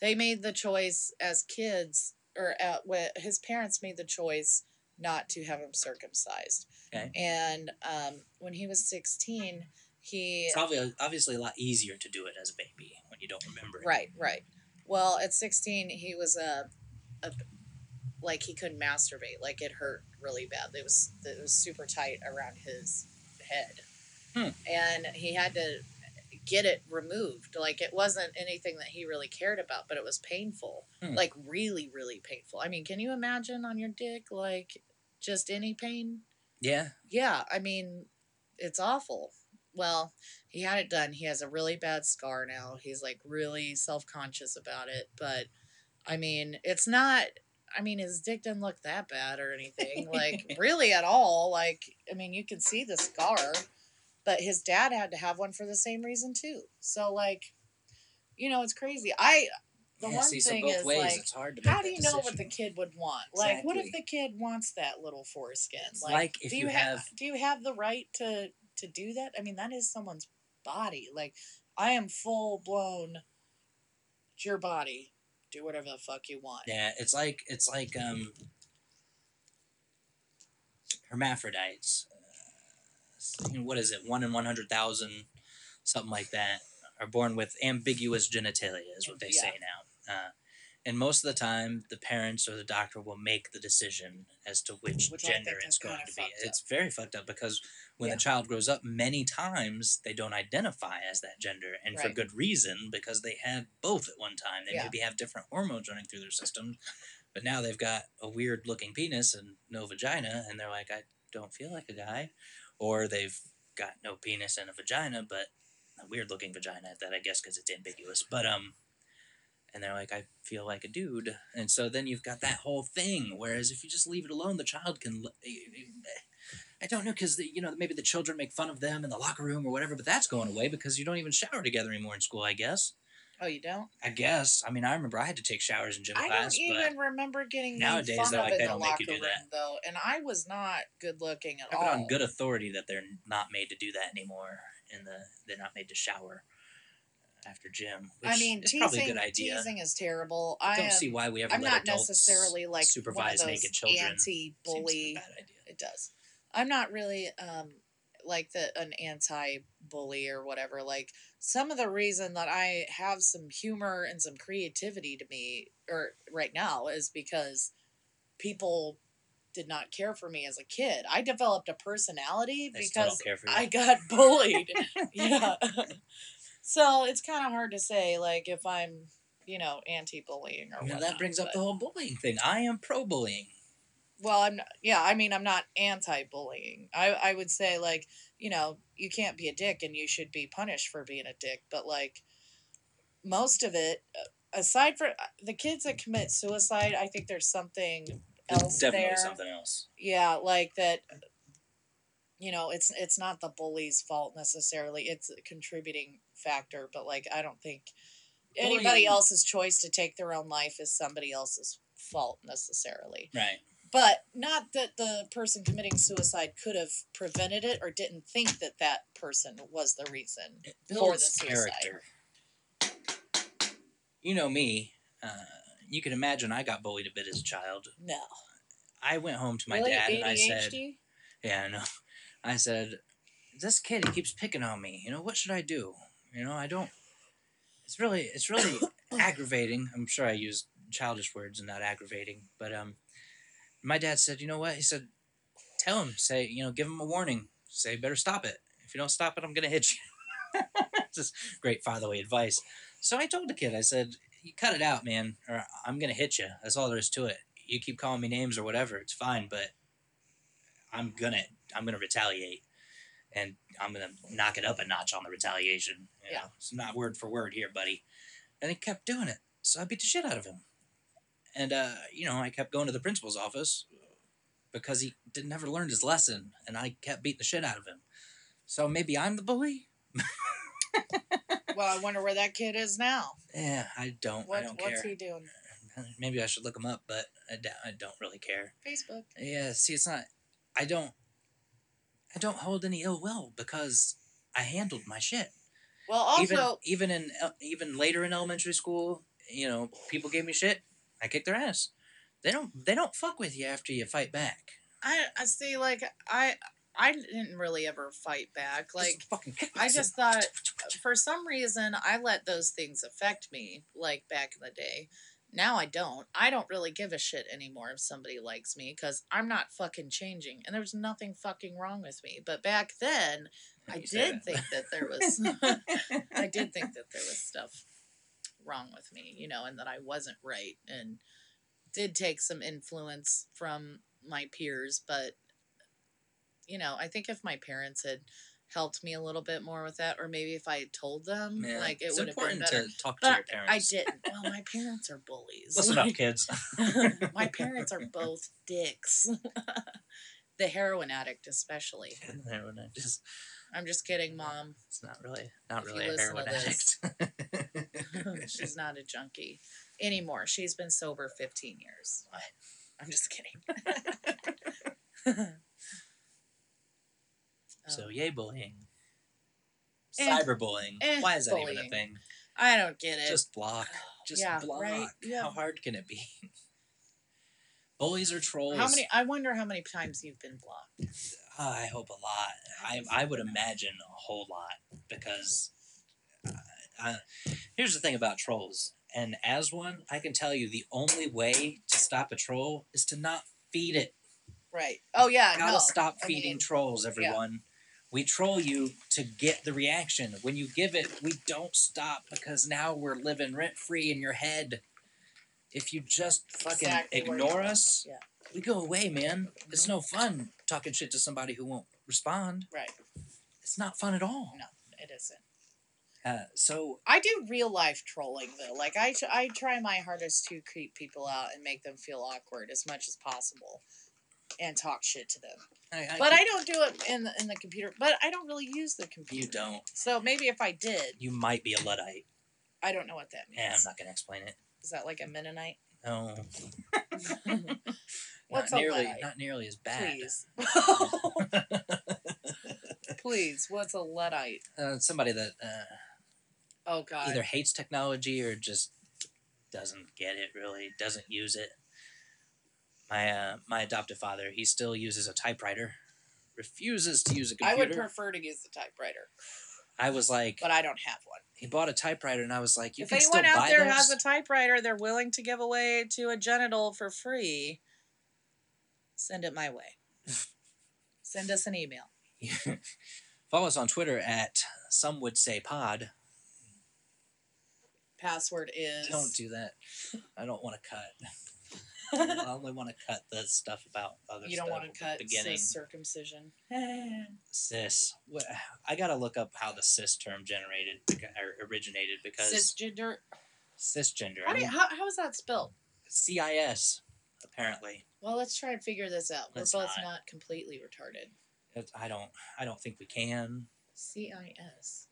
they made the choice as kids, or at, wh- his parents made the choice not to have him circumcised.
Okay.
And um, when he was sixteen, he
It's obviously, obviously a lot easier to do it as a baby when you don't remember it.
right, right. Well, at sixteen, he was a, a like he couldn't masturbate. Like it hurt really bad. It was it was super tight around his head,
Hmm.
and he had to get it removed. Like it wasn't anything that he really cared about, but it was painful.
Hmm.
Like really, really painful. I mean, can you imagine on your dick like just any pain?
Yeah.
Yeah, I mean, it's awful. Well, he had it done. He has a really bad scar now. He's like really self conscious about it. But I mean, it's not. I mean, his dick didn't look that bad or anything. Like, really at all. Like, I mean, you can see the scar. But his dad had to have one for the same reason, too. So, like, you know, it's crazy. I. The
yeah,
one
see, so
thing
both
is,
ways,
like,
it's hard to
how do you know what the kid would want? Like, what if the kid wants that little foreskin?
Like if
do
you
you have,
have-
do you have the right to to do that? I mean, that is someone's body. Like, I am full blown. It's your body. Do whatever the fuck you want.
Yeah, it's like it's like um hermaphrodites. Uh, what is it? One in one hundred thousand, something like that, are born with ambiguous genitalia, is what they say now. Uh, and most of the time, the parents or the doctor will make the decision as to which,
Which
gender it's going to be.
up.
It's very fucked up because when
Yeah.
the child grows up, many times they don't identify as that gender, and for good reason because they had both at one time. They
Yeah.
maybe have different hormones running through their system, but now they've got a weird looking penis and no vagina, and they're like, I don't feel like a guy, or they've got no penis and a vagina, but a weird looking vagina at that, I guess, because it's ambiguous. But um, and they're like, I feel like a dude, and so then you've got that whole thing. Whereas if you just leave it alone, the child can. Eh, eh, I don't know, because you know maybe the children make fun of them in the locker room or whatever, but that's going away because you don't even shower together anymore in school. I guess.
Oh, you don't?
I guess. I mean, I remember I had to take showers in gym
I
class,
don't
but
even remember getting
nowadays
fun
they're like, they
the
don't make
locker
you do
room,
that.
though, and I was not good looking at
I
all.
on good authority that they're not made to do that anymore. In the they're not made to shower after gym. Which
I mean,
is
teasing,
probably a good idea.
teasing is terrible.
I
I
don't
am,
see why we ever
I'm
let
not
adults
necessarily like
supervise
one of those
naked children.
Anti-bully.
like a bad idea.
It does. I'm not really um like the an anti-bully or whatever. Like some of the reason that I have some humor and some creativity to me or right now is because people did not care for me as a kid. I developed a personality
They
because
don't care for you.
I got bullied. yeah. So it's kind of hard to say like if I'm, you know, anti-bullying or
You know, that brings up the whole bullying thing. I am pro bullying.
well i'm not, yeah i mean i'm not anti-bullying i i would say like you know you can't be a dick and you should be punished for being a dick but like most of it uh, aside from the kids that commit suicide i think there's something else
definitely
there
something else.
yeah like that you know it's it's not the bully's fault necessarily it's contributing factor but like i don't think anybody
Bullying-
else's choice to take their own life is somebody else's fault necessarily
Right.
but not that the person committing suicide could have prevented it or didn't think that that person was the reason for the suicide.
character. You know me. Uh, you can imagine I got bullied a bit as a child.
No.
I went home to my
really?
dad and I said, Yeah, I know. I said, this kid he keeps picking on me. You know, what should I do? You know, I don't. It's really, it's really aggravating. I'm sure I used childish words and not aggravating, but um, my dad said, you know what? He said, tell him, say, you know, give him a warning. Say, better stop it. If you don't stop it, I'm gonna hit you. Just great fatherly advice. So I told the kid, I said, you cut it out, man, or I'm gonna hit you. That's all there is to it. You keep calling me names or whatever, it's fine, but I'm gonna I'm gonna retaliate, and I'm gonna knock it up a notch on the retaliation. you
Yeah.
know? it's not word for word here, buddy. And he kept doing it, so I beat the shit out of him. And uh, you know, I kept going to the principal's office because he didn't never learned his lesson, and I kept beating the shit out of him. So maybe I'm the bully.
Well, I wonder where that kid is now.
Yeah, I don't.
What,
I don't
what's
care.
he doing?
Maybe I should look him up, but I, d- I don't really care.
Facebook.
Yeah, see, it's not. I don't. I don't hold any ill will because I handled my shit.
Well, also,
even even in uh, even later in elementary school, you know, people gave me shit. I kicked their ass. They don't they don't fuck with you after you fight back.
I I see. Like I I didn't really ever fight back. Like I just thought for some reason I let those things affect me. Like back in the day. Now I don't. I don't really give a shit anymore if somebody likes me because I'm not fucking changing, and there's nothing fucking wrong with me. But back then, I did think that there was. I did think that there was stuff wrong with me, you know, and that I wasn't right, and did take some influence from my peers. But you know, I think if my parents had helped me a little bit more with that, or maybe if I had told them,
Yeah,
like it would have been better.
to talk to
But
your parents.
I didn't. Well, my parents are bullies.
Listen up, kids.
my parents are both dicks. the heroin addict, especially.
Heroin addict.
I'm just kidding, mom.
It's not really not
If
really a heroin addict.
She's not a junkie anymore. She's been sober 15 years. I'm just kidding.
So
Um,
yay bullying.
Eh,
Cyberbullying.
eh,
Why is that even a thing?
I don't get it.
Just block. Just
Yeah,
block.
right? Yeah.
How hard can it be? Bullies or trolls?
how many? I wonder how many times you've been blocked.
Ah, I hope a lot. I, I would imagine a whole lot because uh, uh, here's the thing about trolls. And as one, I can tell you the only way to stop a troll is to not feed it.
Right. Oh yeah.
Gotta
no.
stop
I
feeding
mean,
trolls, everyone. We troll you to get the reaction. When you give it, we don't stop because now we're living rent free in your head. If you just fucking
Exactly
ignore us,
Yeah.
we go away, man. It's no fun talking shit to somebody who won't respond.
Right.
It's not fun at all.
No, it isn't.
Uh, so
I do real life trolling though. Like I, I try my hardest to creep people out and make them feel awkward as much as possible, and talk shit to them.
I, I
But I don't do it in the, in the computer. But I don't really use the computer.
you don't.
So maybe if I did,
You might be a luddite.
I don't know what that means.
Yeah, I'm not gonna explain it.
Is that like a Mennonite?
No,
What's
not
a
nearly,
luddite?
not nearly as bad.
Please. Please, what's a Luddite?
Uh, somebody that uh,
Oh God.
either hates technology or just doesn't get it really doesn't use it my uh, my adoptive father he still uses a typewriter refuses to use a
I
computer I
would prefer to use the typewriter,
I was like
but I don't have one.
he bought a typewriter and i was like you
if
can still
anyone out
buy
there
those?
has a typewriter they're willing to give away to a genital for free, send it my way. send us an email.
follow us on twitter at some would say pod
Password is
don't do that i don't want to cut i only want to cut the stuff about other
you don't want to cut
the beginning
cis circumcision.
cis i gotta look up how the cis term generated or originated because
Cisgender.
cisgender.
How,
I
do you,
mean,
how, how is that spelled?
CIS, apparently.
Well, let's try and figure this out.
Let's
We're both
not.
not completely retarded.
It- I don't. I don't think we can.
CIS.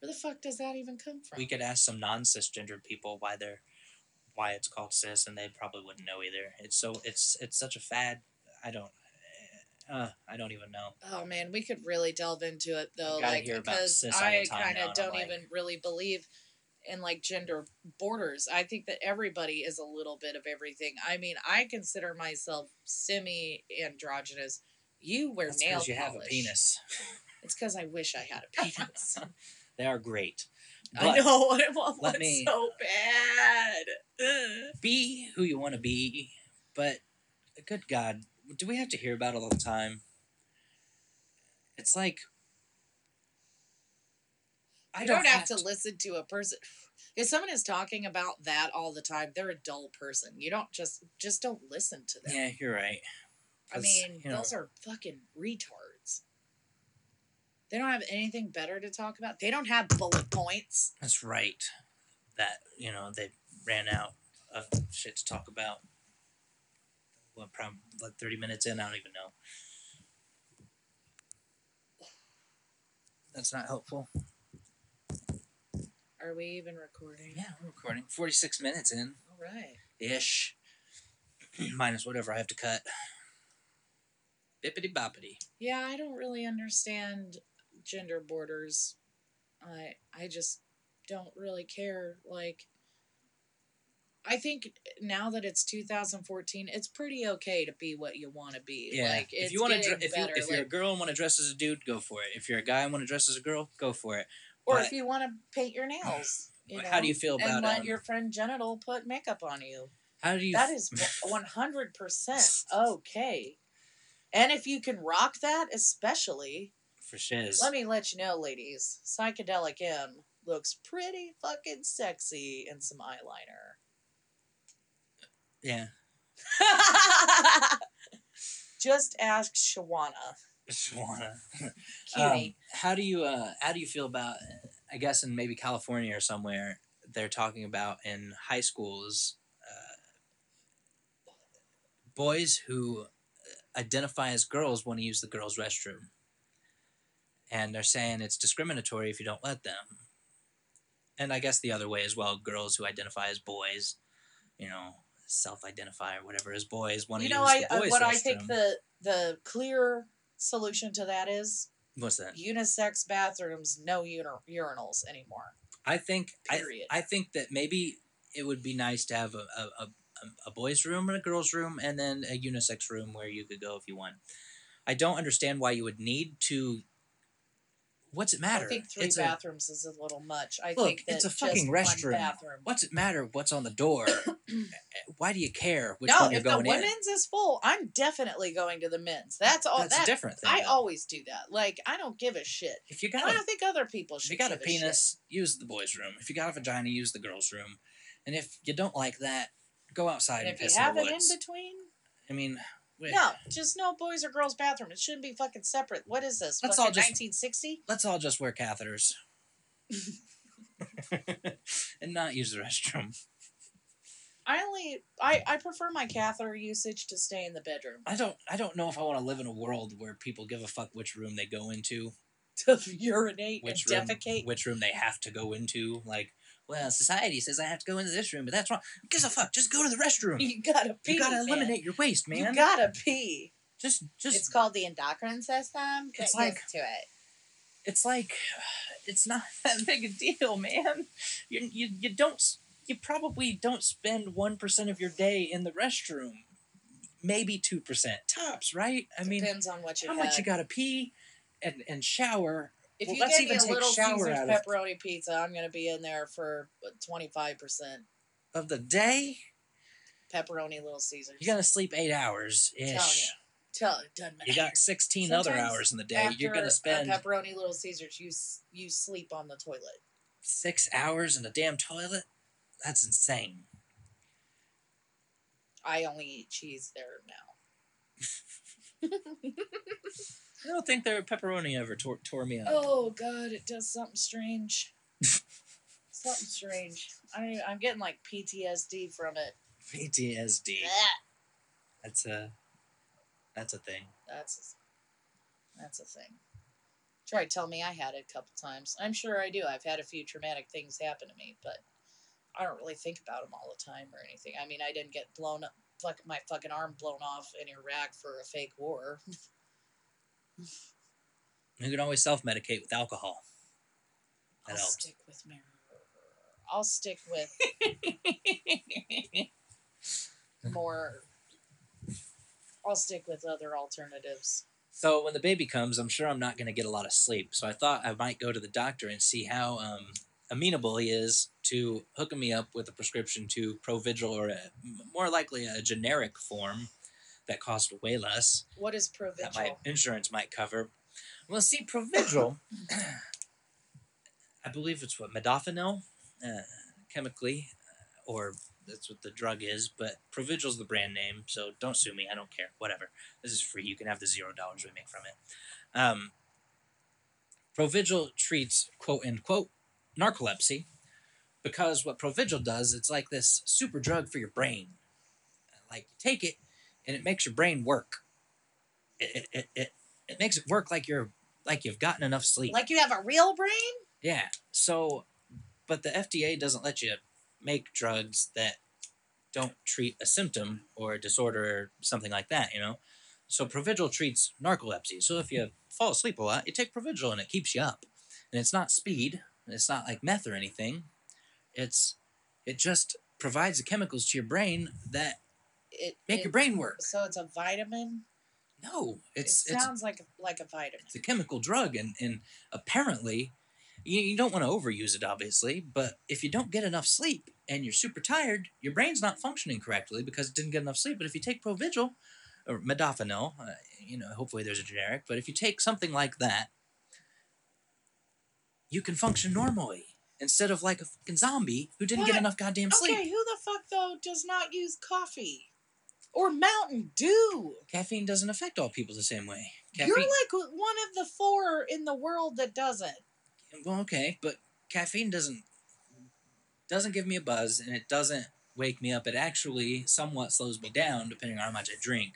Where the fuck does that even come from?
We could ask some non-cisgendered people why they're why it's called cis, and they probably wouldn't know either. It's so it's it's such a fad. I don't. Uh, I don't even know.
Oh man, we could really delve into it though, like because
cis all the
I kind of don't
like-
even really believe in like gender borders. I think that everybody is a little bit of everything. I mean, I consider myself semi androgynous. You wear
That's
nail
because you have a
polish.
penis.
It's because I wish I had a penis.
They are great.
I
But
know I want
let
one
me-
so bad.
Be who you want to be, but good God, do we have to hear about it all the time? It's like I
You don't have to listen to a person. If someone is talking about that all the time, they're a dull person. You don't just just don't listen to them.
Yeah, you're right.
I mean,
you know-
those are fucking retards. They don't have anything better to talk about. They don't have bullet points.
That's right. That you know they ran out of shit to talk about. Well, probably like thirty minutes in. I don't even know. That's not helpful.
Are we even recording?
Yeah, we're recording. Forty-six minutes in
All right.
ish, minus whatever I have to cut. Bippity boppity.
Yeah, I don't really understand gender borders. I I just don't really care. Like I think now that it's 2014, it's pretty okay to be what you want to be.
Yeah.
Like
if you want to,
getting
if you, if you're a girl and want to dress as a dude, go for it. If you're a guy and want to dress as a girl, go for it.
or
but-
if you want to paint your nails, you know,
How do you feel about
and let
um,
your friend genital put makeup on you?
How do you?
That is 100% okay. And if you can rock that, especially,
for shiz.
let me let you know, ladies, Psychedelic M looks pretty fucking sexy in some eyeliner.
Yeah.
Just ask Shawana.
Shawana.
Cutie.
Um, how do you uh how do you feel about I guess in maybe California or somewhere they're talking about in high schools uh, boys who identify as girls want to use the girls restroom and they're saying it's discriminatory if you don't let them and I guess the other way as well girls who identify as boys you know self-identify or whatever as boys want to
you know, I,
the uh,
I
boys
what. I think the the clear solution to that is
what's that
unisex bathrooms, no ur- urinals anymore.
I think I,
Period.
I think that maybe it would be nice to have a, a, a, a boys' room and a girls' room and then a unisex room where you could go if you want. I don't understand why you would need to. What's it matter?
I think three
It's a-
bathrooms is a little much. I
Look,
think
it's a fucking restroom.
bathroom.
what's it matter? What's on the door? why do you care which
no,
one you're
if the women's is full, I'm definitely going to the men's. That's all.
That's
that,
a different thing.
I
though.
always do that. Like I don't give a shit.
if you
I
got a,
don't think other people should.
if you got a penis, use the boys' room. If you got a vagina, use the girls' room. And if you don't like that, go outside
And
and,
if you
piss
have
in
it
the
in between,
I mean,
no, just no boys or girls bathroom. It shouldn't be fucking separate. What is this?
Let's all just-
1960.
let's all just wear catheters and not use the restroom.
I only I I prefer my catheter usage to stay in the bedroom
I don't I don't know if I want to live in a world where people give a fuck which room they go into,
to urinate
which
and
room
defecate.
which room they have to go into. Like, well, society says I have to go into this room, but that's wrong. Who gives a fuck? Just go to the restroom.
You gotta pee.
You gotta
man.
eliminate your waste, man.
You gotta pee.
just just
It's called the endocrine system. Get
It's like-
to it.
it's like it's not that big a deal, man. You you you don't you probably don't spend one percent of your day in the restroom, maybe two percent tops, right? I mean,
Depends on what you
how
had.
much you gotta pee and and shower?
If
well,
you get me a Little Caesars pepperoni pizza, I'm gonna be in there for twenty five percent
of the day,
pepperoni Little Caesars.
you're gonna sleep eight hours ish.
Tell it doesn't matter.
You got sixteen other hours in the day. You're gonna
a
spend
pepperoni Little Caesars. You you sleep on the toilet.
six hours in a damn toilet. That's insane.
I only eat cheese there now.
I don't think their pepperoni ever tore, tore me up.
Oh God, it does something strange. something strange. I I'm getting like PTSD from it.
PTSD. That's a that's a thing.
That's a, that's a thing. Try to tell me I had it a couple times. I'm sure I do. I've had a few traumatic things happen to me, but I don't really think about them all the time or anything. I mean, I didn't get blown up, like my fucking arm blown off in Iraq for a fake war.
You can always self medicate with alcohol. That
I'll
helps.
stick with marijuana. I'll stick with more. I'll stick with other alternatives.
So when the baby comes, I'm sure I'm not going to get a lot of sleep. So I thought I might go to the doctor and see how um, amenable he is to hooking me up with a prescription to Provigil or a, more likely a generic form that cost way less
What is
that my insurance might cover. Well, see, Provigil, I believe it's what modafinil, uh, chemically, uh, or that's what the drug is. But Provigil's the brand name, so don't sue me. I don't care. Whatever. This is free. You can have the zero dollars we make from it. Um, Provigil treats quote unquote narcolepsy because what Provigil does, it's like this super drug for your brain. Like you take it, and it makes your brain work. It it, it, it makes it work like you're like you've gotten enough sleep.
Like you have a real brain?
Yeah. So, but the FDA doesn't let you make drugs that don't treat a symptom or a disorder or something like that, you know? So Provigil treats narcolepsy. So if you fall asleep a lot, you take Provigil and it keeps you up. And it's not speed, it's not like meth or anything. It's it just provides the chemicals to your brain that
It
make
it-
your brain work.
So it's a vitamin.
No, it's
it
it's
sounds like like a vitamin.
it's a chemical drug and, and apparently you, you don't want to overuse it obviously but if you don't get enough sleep and you're super tired your brain's not functioning correctly because it didn't get enough sleep but if you take provigil or modafinil uh, you know hopefully there's a generic but if you take something like that you can function normally instead of like a fucking zombie who didn't get enough goddamn sleep
Okay, who the fuck though does not use coffee or Mountain Dew?
caffeine doesn't affect all people the same way
You're like one of the four in the world that doesn't.
well okay but caffeine doesn't doesn't give me a buzz and it doesn't wake me up it actually somewhat slows me down depending on how much i drink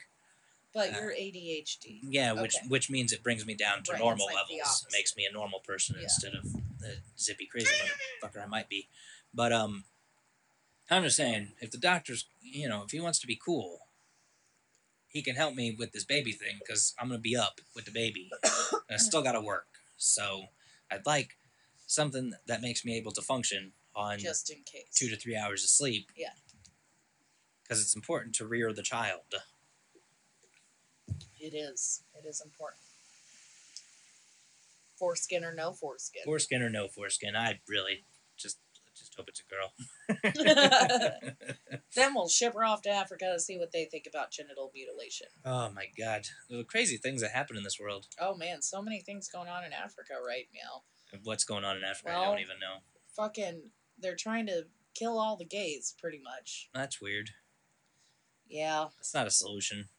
But
Uh,
you're ADHD.
yeah which
Okay.
which means it brings me down to
Right,
normal
like
levels makes me a normal person
Yeah.
instead of the zippy crazy motherfucker i might be but um i'm just saying if the doctor's you know if he wants to be cool he can help me with this baby thing because i'm gonna be up with the baby and i still gotta work so i'd like something that makes me able to function on
Just in case.
two to three hours of sleep.
Yeah.
Because it's important to rear the child.
It is. It is important. Foreskin or no foreskin.
Foreskin or no foreskin, I really hope it's a girl.
then we'll ship her off to Africa to see what they think about genital mutilation.
oh my god, the crazy things that happen in this world.
Oh man, so many things going on in Africa right now.
What's going on in Africa? I don't even know.
Fucking, they're trying to kill all the gays, pretty much.
That's weird.
Yeah.
That's not a solution.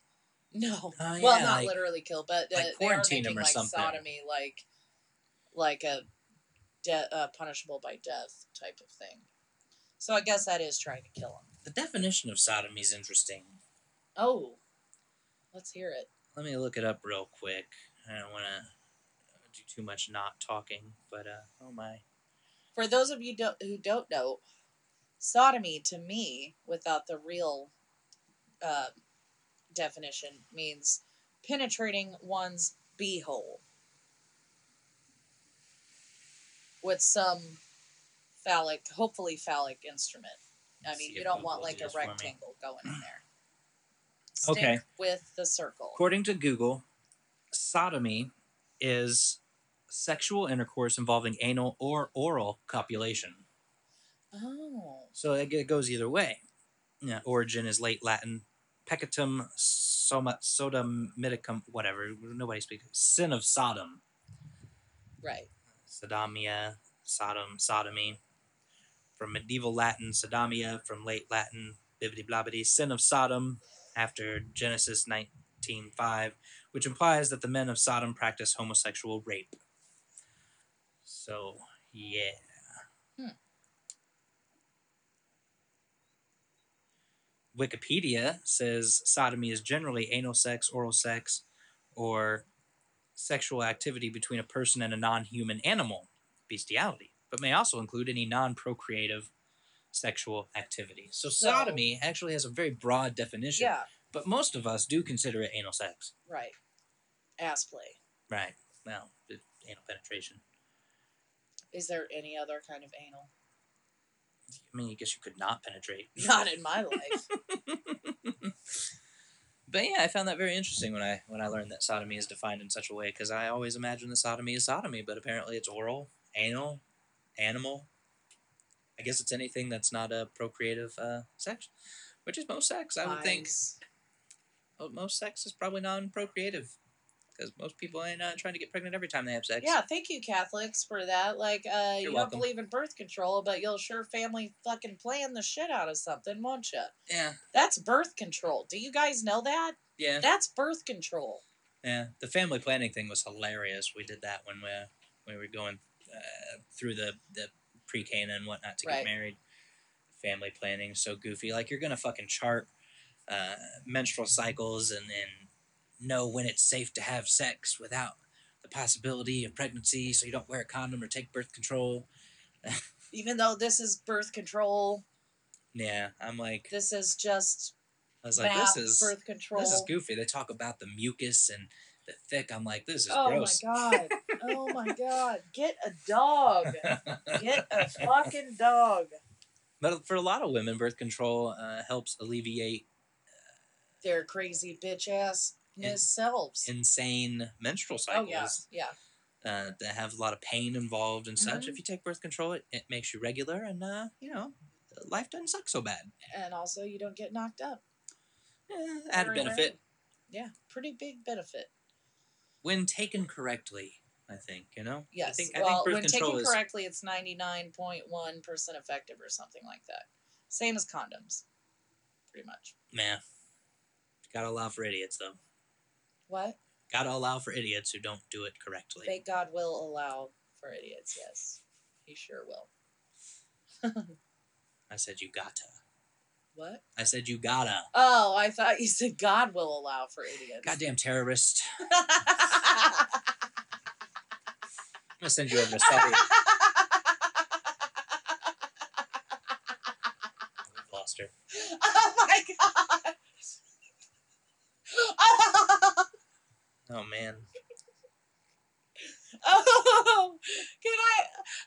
No.
Oh,
well,
yeah,
not
like-
literally kill, but uh,
like
they are
quarantine
making
or
like
something.
sodomy, like, like a de- uh, punishable by death type of thing. So I guess that is trying to kill him.
The definition of sodomy is interesting.
Oh, let's hear it.
Let me look it up real quick. I don't want to do too much not talking, but uh, oh my.
For those of you do- who don't know, sodomy to me, without the real uh, definition, means penetrating one's beehole with some phallic, hopefully phallic instrument. I mean, you don't want like a
this for me.
rectangle going in there. Stick
Okay.
with the circle.
According to Google, sodomy is sexual intercourse involving anal or oral copulation.
Oh,
So it goes either way. Yeah, origin is late Latin, peccatum soma, sodomidicum, whatever. Nobody speaks. Sin of Sodom.
right.
Sodomia, Sodom, sodomy. From medieval Latin, sodomia. From late Latin, bibbidi blobbidi. Sin of Sodom, after Genesis 19.5, which implies that the men of Sodom practice homosexual rape. So, yeah.
Hmm.
Wikipedia says sodomy is generally anal sex, oral sex, or sexual activity between a person and a non-human animal, bestiality, but may also include any non-procreative sexual activity. So,
So-
sodomy actually has a very broad definition,
Yeah,
but most of us do consider it anal sex.
right. Ass play.
Right. Well, anal penetration.
Is there any other kind of anal?
I mean, I guess you could not penetrate.
Not in my life.
But yeah, I found that very interesting when I when I learned that sodomy is defined in such a way because I always imagined that sodomy is sodomy, but apparently it's oral, anal, animal. I guess it's anything that's not a procreative uh, sex, which is most sex. I would think
Nice.
most sex is probably non-procreative because most people ain't uh, trying to get pregnant every time they have sex.
Yeah, thank you, Catholics, for that. Like, uh, you don't believe in birth control, but you'll sure family fucking plan the shit out of something, won't you?
yeah,
That's birth control. Do you guys know that?
yeah,
That's birth control.
yeah. The family planning thing was hilarious. We did that when we when we were going uh, through the the pre Cana and whatnot to
Right.
get married. Family planning so goofy. Like you're gonna fucking chart uh, menstrual cycles and and know when it's safe to have sex without the possibility of pregnancy, so you don't wear a condom or take birth control.
Even though this is birth control,
Yeah, I'm like,
this is just
I was like, this is
birth control.
this is goofy. They talk about the mucus and the thick. I'm like, this is
oh
gross.
Oh my god. Oh my god. Get a dog. Get a fucking dog.
but for a lot of women, birth control uh, helps alleviate
Their crazy bitch ass
In-
selves.
insane menstrual
oh
cycles
yeah. Yeah.
uh, that have a lot of pain involved and such.
Mhm.
If you take birth control, it, it makes you regular, and uh, you know, life doesn't suck so bad.
And also you don't get knocked up.
Eh, added benefit.
Yeah. Pretty big benefit.
when taken correctly. I think you know.
Yes.
I think, I
well,
think birth
when
control
taken
is
correctly, it's ninety nine point one percent effective or something like that. Same as condoms, pretty much.
man. Gotta allow for idiots though.
What?
Gotta allow for idiots who don't do it correctly.
Fake God will allow for idiots. Yes, He sure will.
I said you gotta.
What?
I said you gotta.
Oh, I thought you said God will allow for idiots.
Goddamn terrorist. I'm gonna send you over to Saudi. We've lost her.
oh my God.
Oh man.
Oh, can I?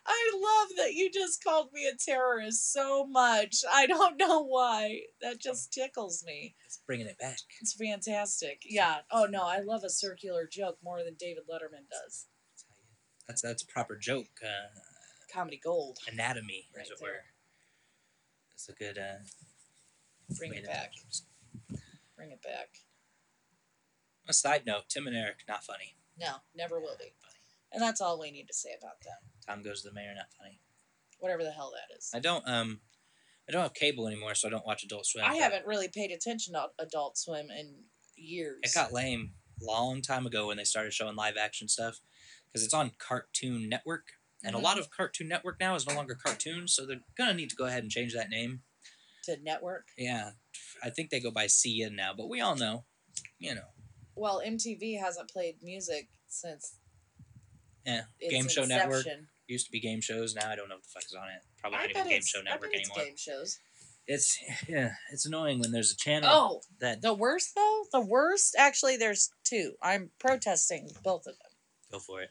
I love that you just called me a terrorist so much. I don't know why. That just tickles me.
It's bringing it back.
It's fantastic. Yeah. Oh no, I love a circular joke more than David Letterman does.
That's That's a proper joke. Uh,
Comedy gold.
anatomy, as it
there.
were. That's a good. Uh,
Bring it back. Bring it back.
A side note: Tim and Eric not funny.
No, never will be.
Funny.
And that's all we need to say about them.
Tom goes to the mayor. Not funny.
Whatever the hell that is.
I don't um, I don't have cable anymore, so I don't watch Adult Swim.
I haven't really paid attention to Adult Swim in years.
It got lame long time ago when they started showing live action stuff because it's on Cartoon Network, and
Mhm.
a lot of Cartoon Network now is no longer cartoons, so they're gonna need to go ahead and change that name.
to network.
Yeah, I think they go by CN now, but we all know, you know,
Well, MTV hasn't played music since
yeah, Game Show Network used to be game shows. Now I don't know what the fuck is on it. Probably
I
not
bet
even Game Show
I
Network
bet it's
anymore.
game shows.
It's yeah, it's annoying when there's a channel
Oh,
that
the worst though. The worst. Actually, there's two. I'm protesting both of them.
go for it.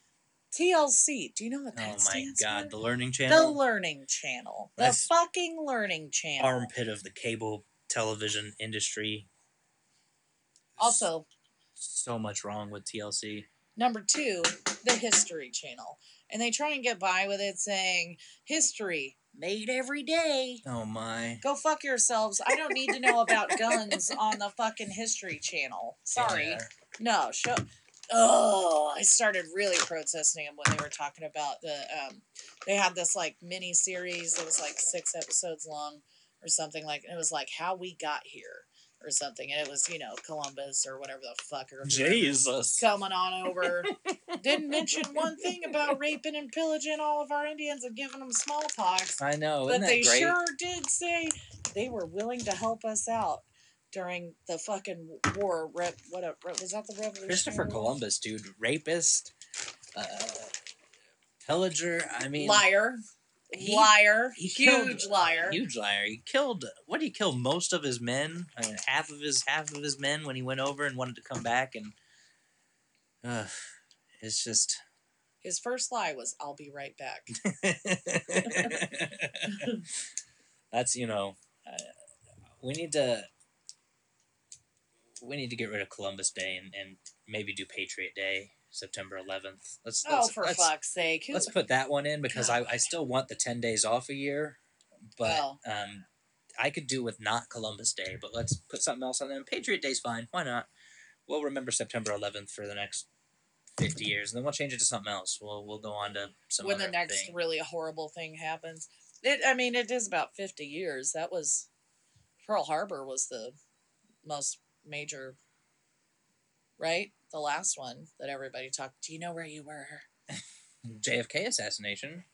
TLC. Do you know what oh that
Oh my god,
for?
the Learning Channel.
The Learning Channel. The
That's-
fucking Learning Channel.
armpit of the cable television industry.
Also,
so much wrong with TLC.
number two, the History Channel. And they try and get by with it saying, history made every day.
Oh my.
Go fuck yourselves. I don't need to know about guns on the fucking History Channel. Sorry.
Yeah.
No, show. Oh, I started really protesting them when they were talking about the. Um, they had this like mini series that was like six episodes long or something like. It was like how we got here or something, and it was you know Columbus or whatever the fuck or
Jesus.
coming on over. Didn't mention one thing about raping and pillaging all of our Indians and giving them smallpox.
I know.
But
Isn't that
they
great?
sure did say they were willing to help us out during the fucking war. Re- what a, re- was that the Revolution?
Christopher Columbus, dude, rapist, uh, pillager. I mean,
liar,
he-
liar,
he
huge
killed-
liar.
huge liar. He killed. What did he kill? Most of his men. Mean, half of his half of his men when he went over and wanted to come back, and uh, it's just.
His first lie was, "I'll be right back."
That's you know, uh, we need to. We need to get rid of Columbus Day and, and maybe do Patriot Day, September 11th. Let's,
oh,
let's
for
let's,
fuck's sake! Who,
let's put that one in because I, I still want the 10 days off a year, but
Oh.
um, I could do with not Columbus Day, but let's put something else on there. Patriot Day's fine. Why not? We'll remember September 11th for the next fifty years, and then we'll change it to something else. We'll we'll go on to some
when the next
thing.
really horrible thing happens. It, I mean, it is about 50 years. That was Pearl Harbor was the most major, right? The last one that everybody talked. Do you know where you were?
JFK assassination.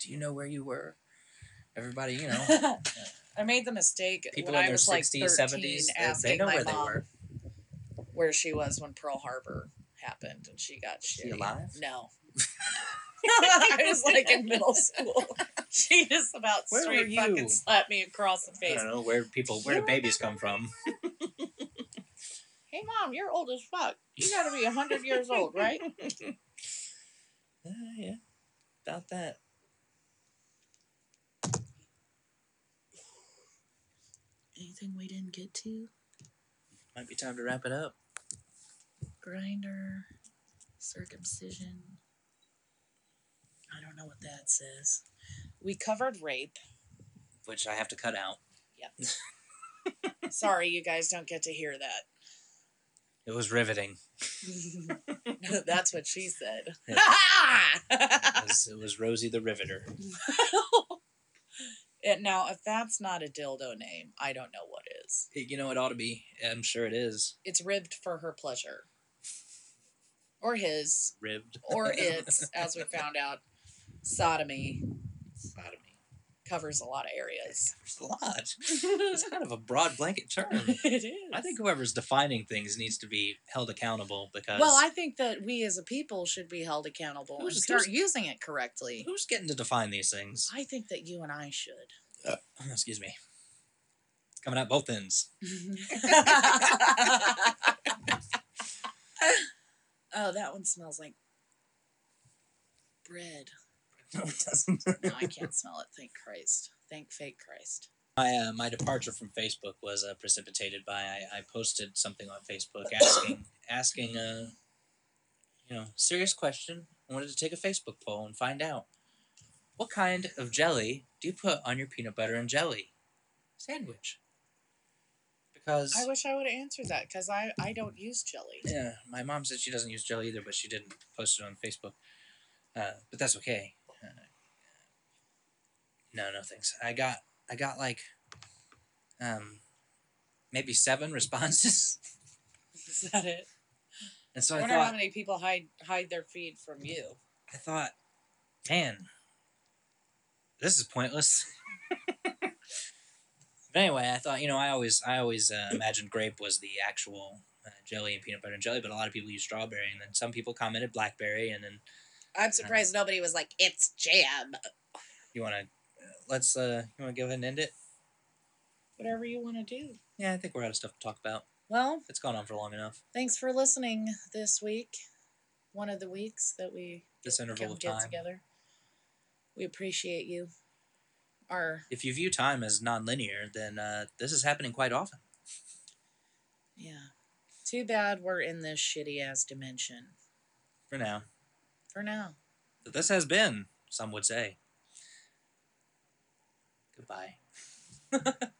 Do you know where you were? Everybody, you know,
I made the mistake
people
when
in
I
their
was like
60s,
13
70s, they-
asking
they know
my
where they
mom
were.
where she was when Pearl Harbor happened, and she got
she
shitty.
alive?
No. I was like in middle school. She just about
Where
straight fucking slapped me across the face.
I don't know where people where do babies come from.
Hey mom, you're old as fuck. You gotta be a hundred years old, right?
Uh, yeah, about that.
Anything we didn't get to?
Might be time to wrap it up.
Grindr, circumcision. I don't know what that says. We covered rape.
Which I have to cut out. Yeah.
Sorry, you guys don't get to hear
It was riveting.
That's what she said.
It was, it was Rosie the Riveter.
And now, if that's not a dildo name, I don't know what is.
It- you know, it ought to be. I'm sure it is.
It's ribbed for her pleasure. Or his.
Ribbed.
Or its, as we found out. Sodomy
Sodomy.
Covers a lot of areas.
There's a lot. It's kind of a broad blanket term.
it is.
I think whoever's defining things needs to be held accountable because
Well, I think that we as a people should be held accountable and start using it correctly.
who's getting to define these things?
I think that you and I should.
Uh, excuse me. Coming out both ends.
oh, that one smells like bread.
No, it doesn't.
No, I can't smell it. Thank Christ. Thank fake Christ.
My uh, my departure from Facebook was uh, precipitated by I, I posted something on Facebook asking asking a you know serious question. I wanted to take a Facebook poll and find out what kind of jelly do you put on your peanut butter and jelly sandwich? Because
I wish I would have answered that because I, I don't use jelly.
yeah, my mom said she doesn't use jelly either, but she didn't post it on Facebook. Uh, but that's okay. Uh, no, no thanks. I got I got like um maybe seven responses,
Is that it?
and so
I
I
wonder how many people hide hide their feed from you.
I thought, man, this is pointless. but anyway, I thought you know I always I always uh, imagined grape was the actual uh, jelly and peanut butter and jelly, but a lot of people use strawberry, and then some people commented blackberry, and then
I'm surprised nobody was like, it's jam.
you want to let's uh you want to go ahead and end it.
Whatever you want to do.
Yeah, I think we're out of stuff to talk about.
Well,
It's gone on for long enough.
thanks for listening this week. One of the weeks that we
This interval of
get
time.
together. We appreciate you. Our
If you view time as non-linear, then uh, this is happening quite often.
yeah. Too bad we're in this shitty ass dimension
For now,
for now.
this has been, some would say. Goodbye.